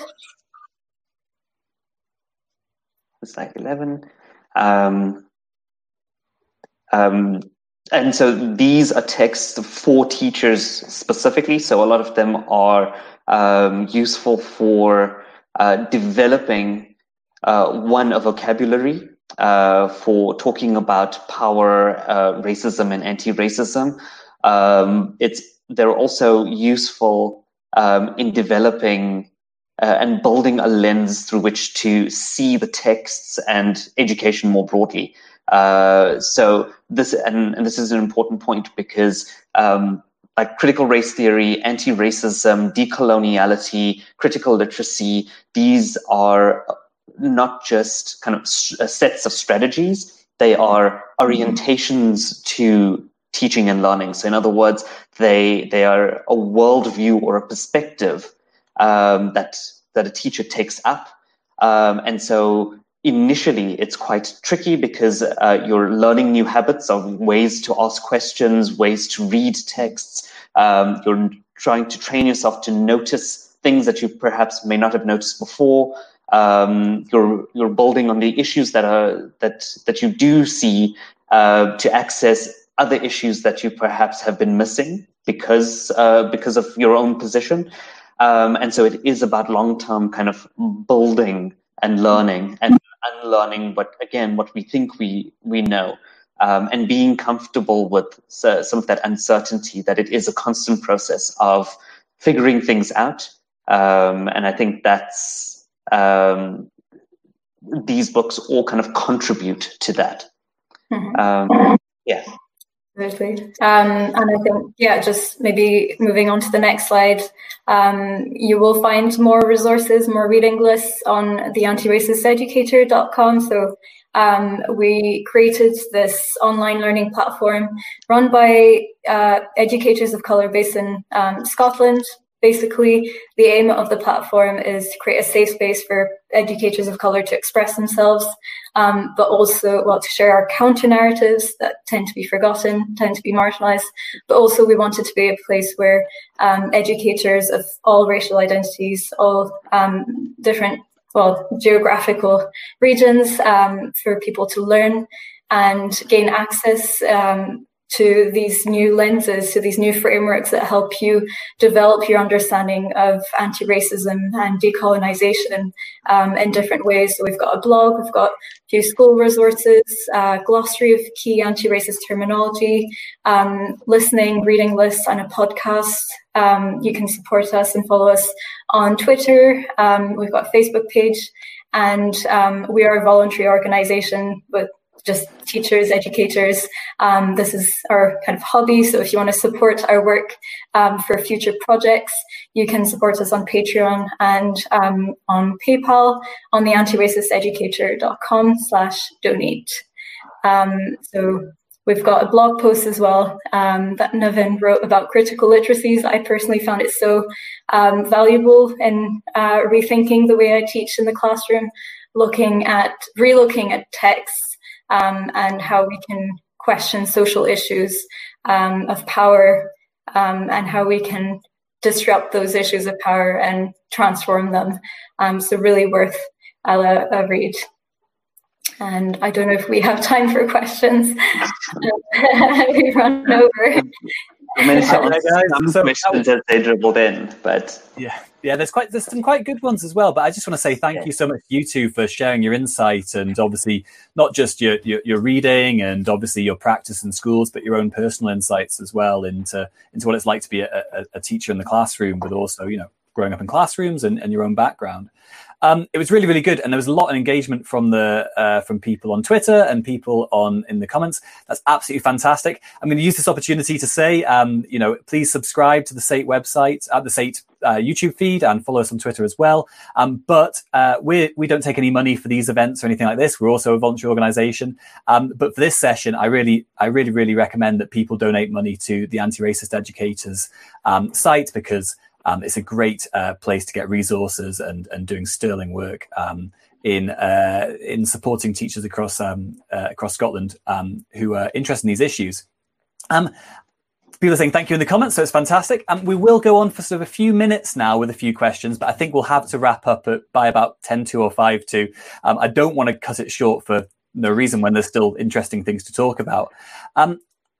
Slide 11. Um, um, and so these are texts for teachers specifically. So a lot of them are um, useful for uh, developing uh, one, a vocabulary uh, for talking about power, uh, racism, and anti-racism. Um, it's they're also useful um, in developing uh, and building a lens through which to see the texts and education more broadly. Uh, so this and, and, this is an important point because um, like critical race theory, anti-racism, decoloniality, critical literacy, these are not just kind of uh, sets of strategies, they are orientations to teaching and learning. So, in other words, they they are a worldview or a perspective um, that that a teacher takes up, um, and so initially it's quite tricky because uh, you're learning new habits of ways to ask questions, ways to read texts. Um, you're trying to train yourself to notice things that you perhaps may not have noticed before. Um, you're you're building on the issues that are that that you do see uh, to access other issues that you perhaps have been missing because uh, because of your own position. Um, and so it is about long term kind of building and learning and unlearning what again what we think we we know. Um, and being comfortable with uh, some of that uncertainty that it is a constant process of figuring things out. Um, and I think that's um, these books all kind of contribute to that. Mm-hmm. Um, yeah. Absolutely. Um, and I think, yeah, just maybe moving on to the next slide, um, you will find more resources, more reading lists on the antiracisteducator.com. So um, we created this online learning platform run by uh, educators of colour based in um, Scotland, basically, the aim of the platform is to create a safe space for educators of colour to express themselves, um, but also, well, to share our counter narratives that tend to be forgotten, tend to be marginalised. But also, we wanted to be a place where um, educators of all racial identities, all um, different well, geographical regions um, for people to learn and gain access um, to these new lenses, to these new frameworks that help you develop your understanding of anti racism and decolonization um, in different ways. So, we've got a blog, we've got a few school resources, glossary of key anti racist terminology, um, listening, reading lists, and a podcast. Um, you can support us and follow us on Twitter. Um, we've got a Facebook page. And um, we are a voluntary organization with just teachers, educators. Um, this is our kind of hobby. So if you want to support our work um, for future projects, you can support us on Patreon and um, on PayPal on the antiracisteducator.com slash donate. Um, so we've got a blog post as well um, that Navan wrote about critical literacies. I personally found it so um, valuable in uh, rethinking the way I teach in the classroom, looking at relooking at texts um, and how we can question social issues um, of power um, and how we can disrupt those issues of power and transform them. Um, so really worth a, a, read. And I don't know if we have [laughs] time for questions. [laughs] we run over. [laughs] I mean, some, some questions as they dribbled in, but yeah, yeah. There's quite there's some quite good ones as well. But I just want to say thank yeah. you so much, you two, for sharing your insight and obviously not just your, your, your reading and obviously your practice in schools, but your own personal insights as well into into what it's like to be a, a, a teacher in the classroom, but also you know growing up in classrooms and, and your own background. Um, it was really, really good, and there was a lot of engagement from the uh, from people on Twitter and people on in the comments. That's absolutely fantastic. I'm going to use this opportunity to say, um, you know, please subscribe to the SATE website at the SATE uh, YouTube feed and follow us on Twitter as well. Um, but uh, we we don't take any money for these events or anything like this. We're also a voluntary organisation. Um, but for this session, I really, I really, really recommend that people donate money to the Anti-Racist Educators um, site because um, it's a great uh, place to get resources and, and doing sterling work um, in uh, in supporting teachers across um, uh, across Scotland um, who are interested in these issues. Um, people are saying thank you in the comments, so it's fantastic. And um, we will go on for sort of a few minutes now with a few questions, but I think we'll have to wrap up at, by about 10 to or 5 to. I don't want to cut it short for no reason when there's still interesting things to talk about.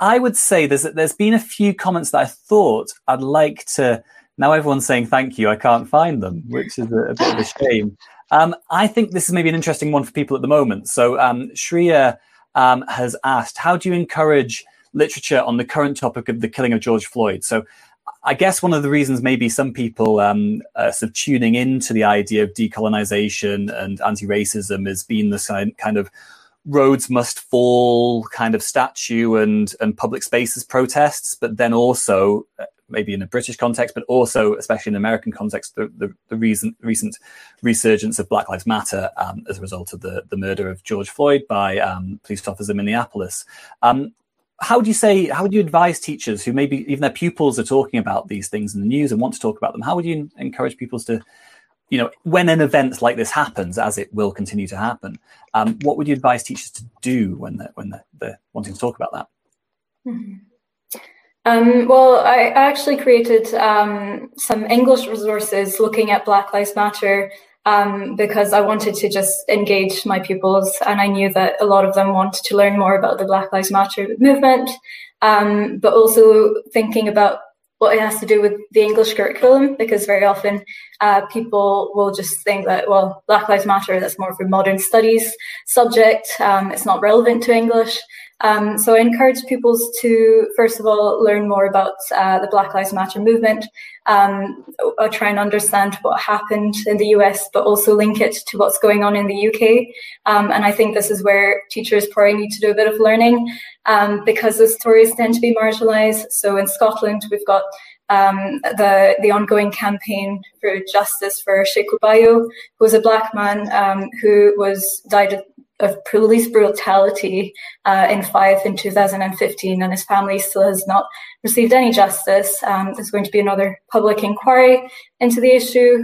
I would say there's there's been a few comments that I thought I'd like to now everyone's saying thank you. I can't find them, which is a, a bit of a shame. Um, I think this is maybe an interesting one for people at the moment. So um, Shreya um, has asked, how do you encourage literature on the current topic of the killing of George Floyd? So I guess one of the reasons maybe some people um, are sort of tuning into the idea of decolonization and anti-racism has been this kind of Rhodes Must Fall kind of statue and and public spaces protests, but then also uh, maybe in a British context, but also, especially in American context, the, the, the recent, recent resurgence of Black Lives Matter um, as a result of the, the murder of George Floyd by um, police officers in Minneapolis. Um, how would you say, how would you advise teachers who maybe even their pupils are talking about these things in the news and want to talk about them? How would you encourage people to, you know, when an event like this happens, as it will continue to happen, um, what would you advise teachers to do when they're, when they're, they're wanting to talk about that? Mm-hmm. Um, well, I actually created um, some English resources looking at Black Lives Matter um, because I wanted to just engage my pupils, and I knew that a lot of them wanted to learn more about the Black Lives Matter movement, um, but also thinking about what it has to do with the English curriculum, because very often uh, people will just think that, well, Black Lives Matter, that's more of a modern studies subject, um, it's not relevant to English. Um, so I encourage pupils to, first of all, learn more about uh, the Black Lives Matter movement, um, uh, try and understand what happened in the US, but also link it to what's going on in the UK. Um, and I think this is where teachers probably need to do a bit of learning um, because the stories tend to be marginalized. So in Scotland, we've got um, the the ongoing campaign for justice for Sheku Bayoh, who was a black man um, who was died of police brutality uh, in Fife in 2015, and his family still has not received any justice. Um, there's going to be another public inquiry into the issue.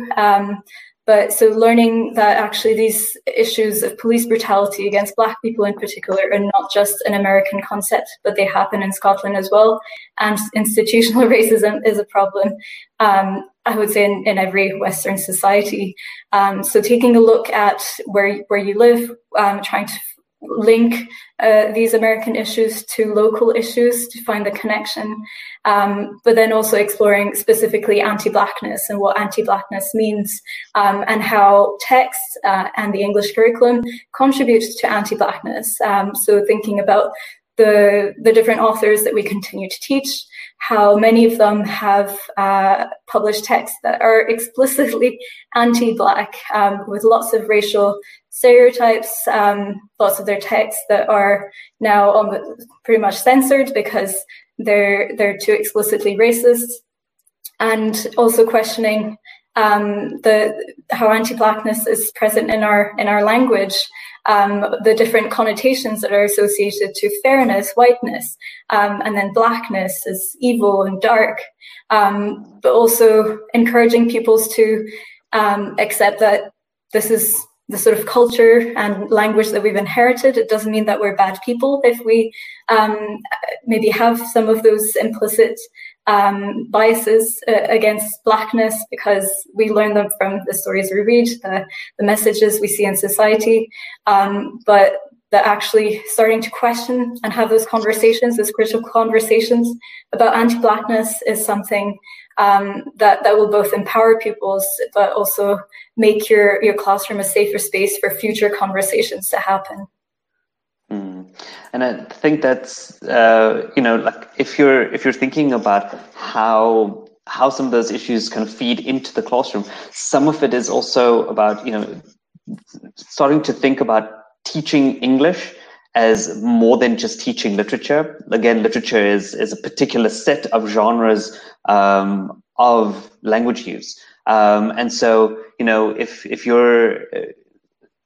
But so learning that actually these issues of police brutality against Black people in particular are not just an American concept, but they happen in Scotland as well. And institutional [laughs] racism is a problem, um, I would say, in, in every Western society. Um, so taking a look at where, where you live, um, trying to link uh, these American issues to local issues to find the connection, um, but then also exploring specifically anti-blackness and what anti-blackness means um, and how texts uh, and the English curriculum contributes to anti-blackness. Um, so thinking about the the different authors that we continue to teach, how many of them have uh, published texts that are explicitly [laughs] anti-black um, with lots of racial stereotypes, um, lots of their texts that are now pretty much censored because they're they're too explicitly racist, and also questioning um, the how anti-blackness is present in our in our language, um, the different connotations that are associated to fairness, whiteness, um, and then blackness as evil and dark, um, but also encouraging pupils to um, accept that this is the sort of culture and language that we've inherited. It doesn't mean that we're bad people if we um, maybe have some of those implicit um, biases uh, against blackness because we learn them from the stories we read, the, the messages we see in society. Um, but that actually starting to question and have those conversations, those critical conversations about anti-blackness is something um, that that will both empower pupils, but also make your your classroom a safer space for future conversations to happen. And I think that's uh, you know like if you're if you're thinking about how how some of those issues kind of feed into the classroom, some of it is also about you know starting to think about teaching English as more than just teaching literature. Again, literature is, is a particular set of genres um, of language use. Um, and so, you know, if, if you're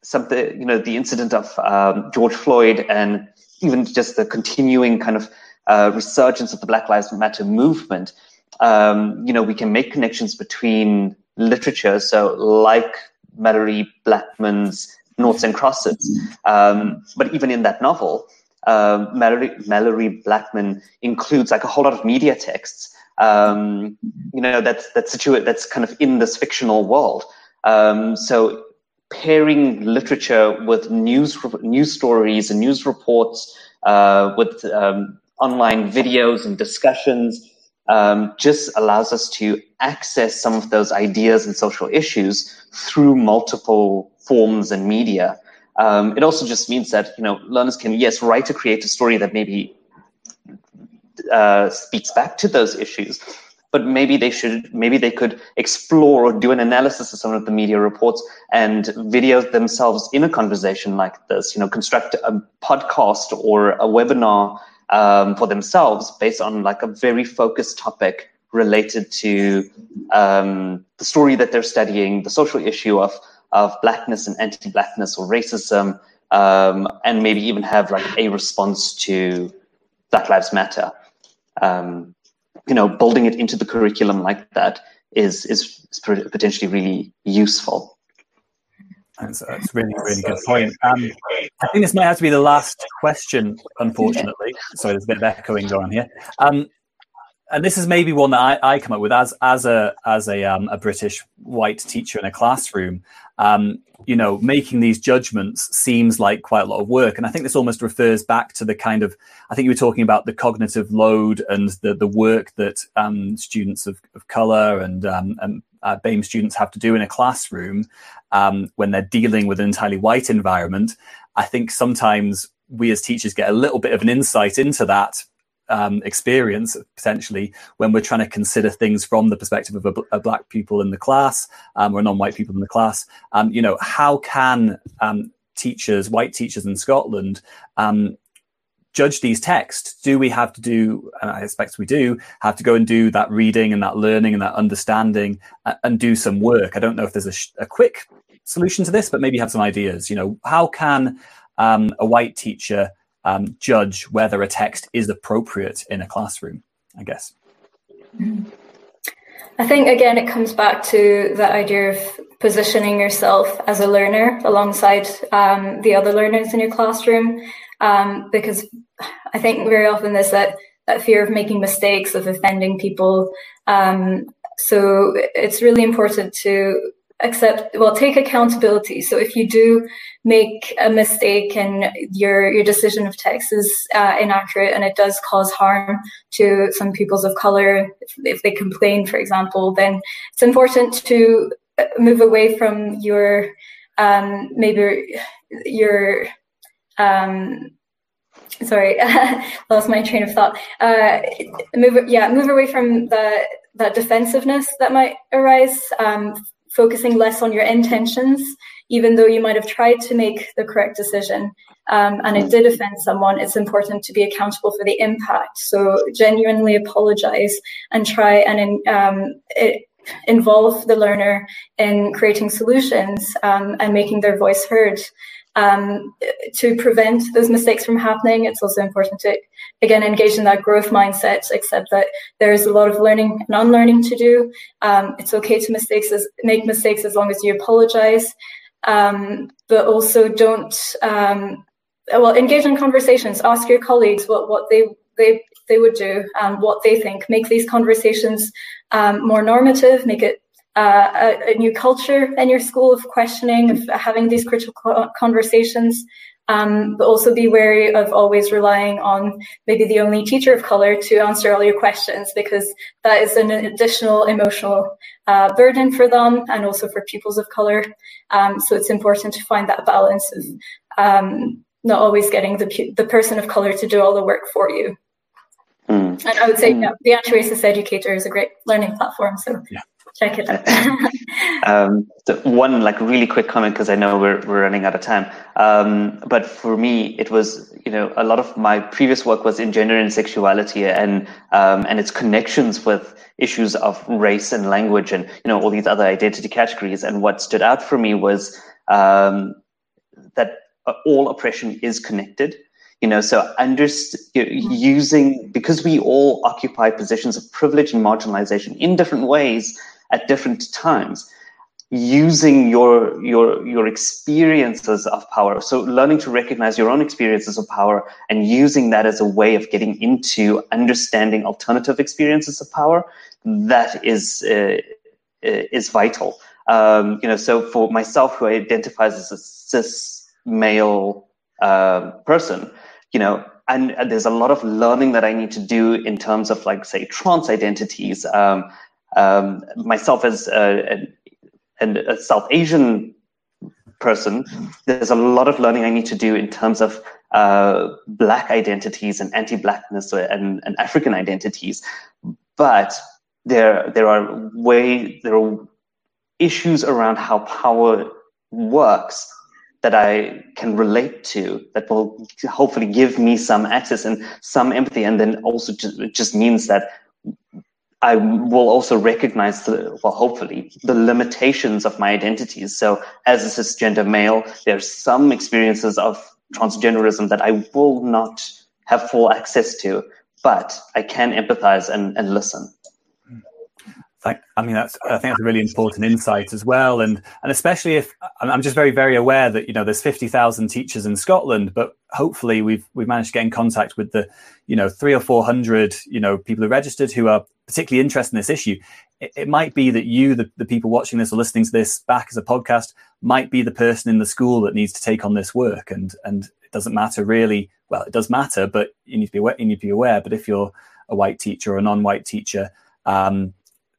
something, you know, the incident of um, George Floyd and even just the continuing kind of uh, resurgence of the Black Lives Matter movement, um, you know, we can make connections between literature. So like Malorie Blackman's noughts and crosses. Um, but even in that novel, uh, Malorie, Malorie Blackman includes like a whole lot of media texts. Um, you know, that's that's situate that's kind of in this fictional world. Um, so pairing literature with news news stories and news reports, uh, with um, online videos and discussions, um, just allows us to access some of those ideas and social issues through multiple forms and media. Um, it also just means that you know learners can yes write a create a story that maybe uh, speaks back to those issues, but maybe they should maybe they could explore or do an analysis of some of the media reports and video themselves in a conversation like this. You know, construct a podcast or a webinar um, for themselves based on like a very focused topic related to um, the story that they're studying, the social issue of of blackness and anti-blackness or racism, um, and maybe even have like a response to Black Lives Matter. Um, you know, building it into the curriculum like that is is, is potentially really useful. That's, that's a really, really good point. Um, I think this might have to be the last question, unfortunately. Sorry, there's a bit of echoing going on here. Um, and this is maybe one that I, I, come up with as as a as a um, a British white teacher in a classroom. Um, you know, making these judgments seems like quite a lot of work, and I think this almost refers back to the kind of I think you were talking about the cognitive load and the the work that um, students of, of color and um, and uh, BAME students have to do in a classroom um, when they're dealing with an entirely white environment. I think sometimes we as teachers get a little bit of an insight into that um, experience potentially when we're trying to consider things from the perspective of a, a black people in the class um, or non-white people in the class. Um, you know, how can um, teachers, white teachers in Scotland, um, judge these texts? Do we have to do, and I expect we do, have to go and do that reading and that learning and that understanding uh, and do some work? I don't know if there's a, sh- a quick solution to this, but maybe have some ideas. You know, how can um, a white teacher um, judge whether a text is appropriate in a classroom? I guess. I think again, it comes back to the idea of positioning yourself as a learner alongside um, the other learners in your classroom, um, because I think very often there's that that fear of making mistakes, of offending people. Um, so it's really important to accept well take accountability. So if you do make a mistake and your your decision of text is uh, inaccurate and it does cause harm to some peoples of color if, if, they complain for example then it's important to uh, move away from your um, maybe your um, sorry [laughs] lost my train of thought. Uh, move yeah move away from the that defensiveness that might arise um, focusing less on your intentions, even though you might have tried to make the correct decision um, and it did offend someone, it's important to be accountable for the impact. So genuinely apologize and try and um, it, involve the learner in creating solutions um, and making their voice heard. Um, to prevent those mistakes from happening, it's also important to, again, engage in that growth mindset, accept that there is a lot of learning and unlearning to do. Um, it's okay to mistakes as, make mistakes as long as you apologize, um, but also don't, um, well, engage in conversations. Ask your colleagues what, what they, they, they would do, and what they think. Make these conversations um, more normative, make it uh, a, a, new culture in your school of questioning, of having these critical conversations, um, but also be wary of always relying on maybe the only teacher of color to answer all your questions, because that is an additional emotional uh, burden for them and also for pupils of color. Um, so it's important to find that balance of um, not always getting the, the person of color to do all the work for you. Mm. And I would say mm. yeah, the Anti-Racist Educator is a great learning platform. So yeah check it out. [laughs] um, one like really quick comment because I know we're we're running out of time. Um, but for me, it was you know a lot of my previous work was in gender and sexuality and um, and its connections with issues of race and language and you know all these other identity categories. And what stood out for me was um, that all oppression is connected you know so under, using because we all occupy positions of privilege and marginalization in different ways at different times using your your your experiences of power. So learning to recognize your own experiences of power and using that as a way of getting into understanding alternative experiences of power that is uh, is vital. Um, you know so for myself who identifies as a cis male uh, person you know and there's a lot of learning that I need to do in terms of like say trans identities um, um, myself as a, a, a, South Asian person, there's a lot of learning I need to do in terms of uh, black identities and anti-blackness and, and African identities. But there, there are way there are issues around how power works that I can relate to that will hopefully give me some access and some empathy. And then also just, just means that I will also recognize the, well, hopefully, the limitations of my identities. So as a cisgender male, there's some experiences of transgenderism that I will not have full access to, but I can empathize and, and listen. I mean, that's I think that's a really important insight as well, and and especially if I'm just very very aware that you know there's fifty thousand teachers in Scotland, but hopefully we've we've managed to get in contact with the you know three or four hundred you know people who registered who are particularly interested in this issue. It, it might be that you, the, the people watching this or listening to this back as a podcast, might be the person in the school that needs to take on this work, and and it doesn't matter really. Well, it does matter, but you need to be aware, you need to be aware. But if you're a white teacher or a non-white teacher, um,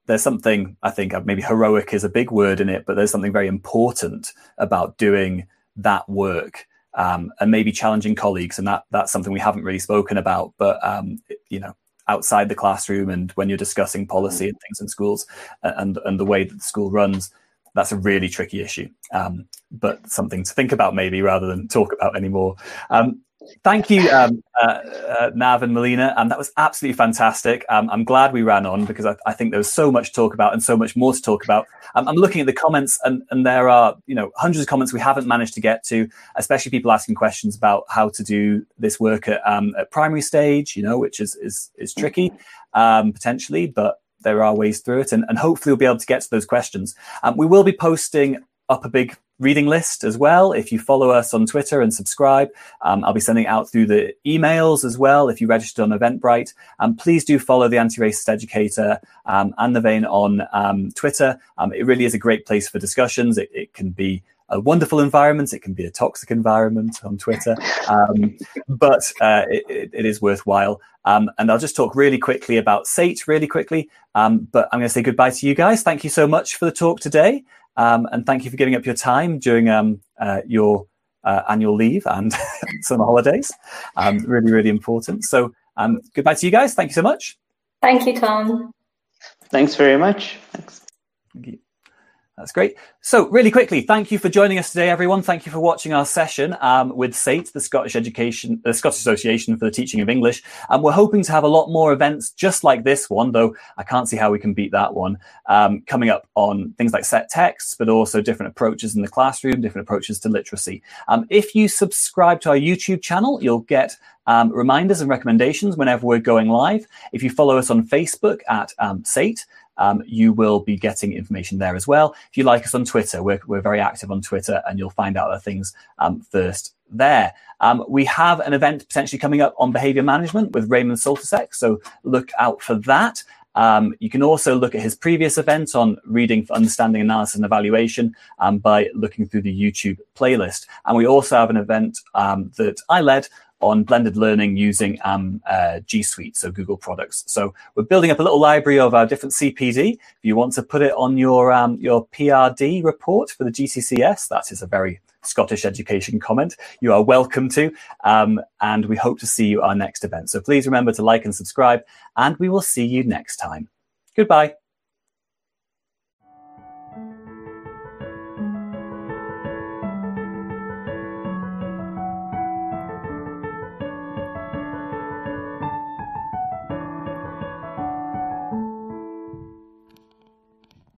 there's something I think maybe heroic is a big word in it, but there's something very important about doing that work um, and maybe challenging colleagues, and that that's something we haven't really spoken about. But um, you know, outside the classroom and when you're discussing policy and things in schools and and the way that the school runs, that's a really tricky issue, um, but something to think about maybe rather than talk about anymore. Um, Thank you, um, uh, uh, Nav and Melina. Um, that was absolutely fantastic. Um, I'm glad we ran on because I, I, think there was so much to talk about and so much more to talk about. Um, I'm looking at the comments, and, and there are you know hundreds of comments we haven't managed to get to, especially people asking questions about how to do this work at, um, at primary stage. You know, which is is is tricky potentially, but there are ways through it, and, and hopefully we'll be able to get to those questions. we will be posting up a big reading list as well. If you follow us on Twitter and subscribe, um, I'll be sending out through the emails as well. If you registered on Eventbrite, um, please do follow the Anti-Racist Educator um, and the Vein on um, Twitter. Um, it really is a great place for discussions. It, it, can be a wonderful environment. It can be a toxic environment on Twitter, um, but uh, it, it is worthwhile. and I'll just talk really quickly about SATE, really quickly. but I'm going to say goodbye to you guys. Thank you so much for the talk today. Um, and thank you for giving up your time during um, uh, your uh, annual leave and [laughs] summer holidays. Um, really, really important. So, um, goodbye to you guys. Thank you so much. Thank you, Tom. Thanks very much. Thanks. Thank you. That's great. So, really quickly, thank you for joining us today, everyone. Thank you for watching our session um, with SATE, the Scottish Education, the Scottish Association for the Teaching of English. And um, we're hoping to have a lot more events just like this one, though I can't see how we can beat that one, um, coming up on things like set texts, but also different approaches in the classroom, different approaches to literacy. Um, if you subscribe to our YouTube channel, you'll get um, reminders and recommendations whenever we're going live. If you follow us on Facebook at um, SATE, um, you will be getting information there as well. If you like us on Twitter, we're, we're very active on Twitter and you'll find out the things um, first there. Um, we have an event potentially coming up on behavior management with Raymond Soltysek, so look out for that. Um, you can also look at his previous event on reading for understanding, analysis, and evaluation um, by looking through the YouTube playlist. And we also have an event um, that I led on blended learning using um, uh, G Suite, so Google products. So we're building up a little library of our different CPD. If you want to put it on your um, your PRD report for the GTCS, that is a very Scottish education comment. You are welcome to, um, and we hope to see you our next event. So please remember to like and subscribe, and we will see you next time. Goodbye.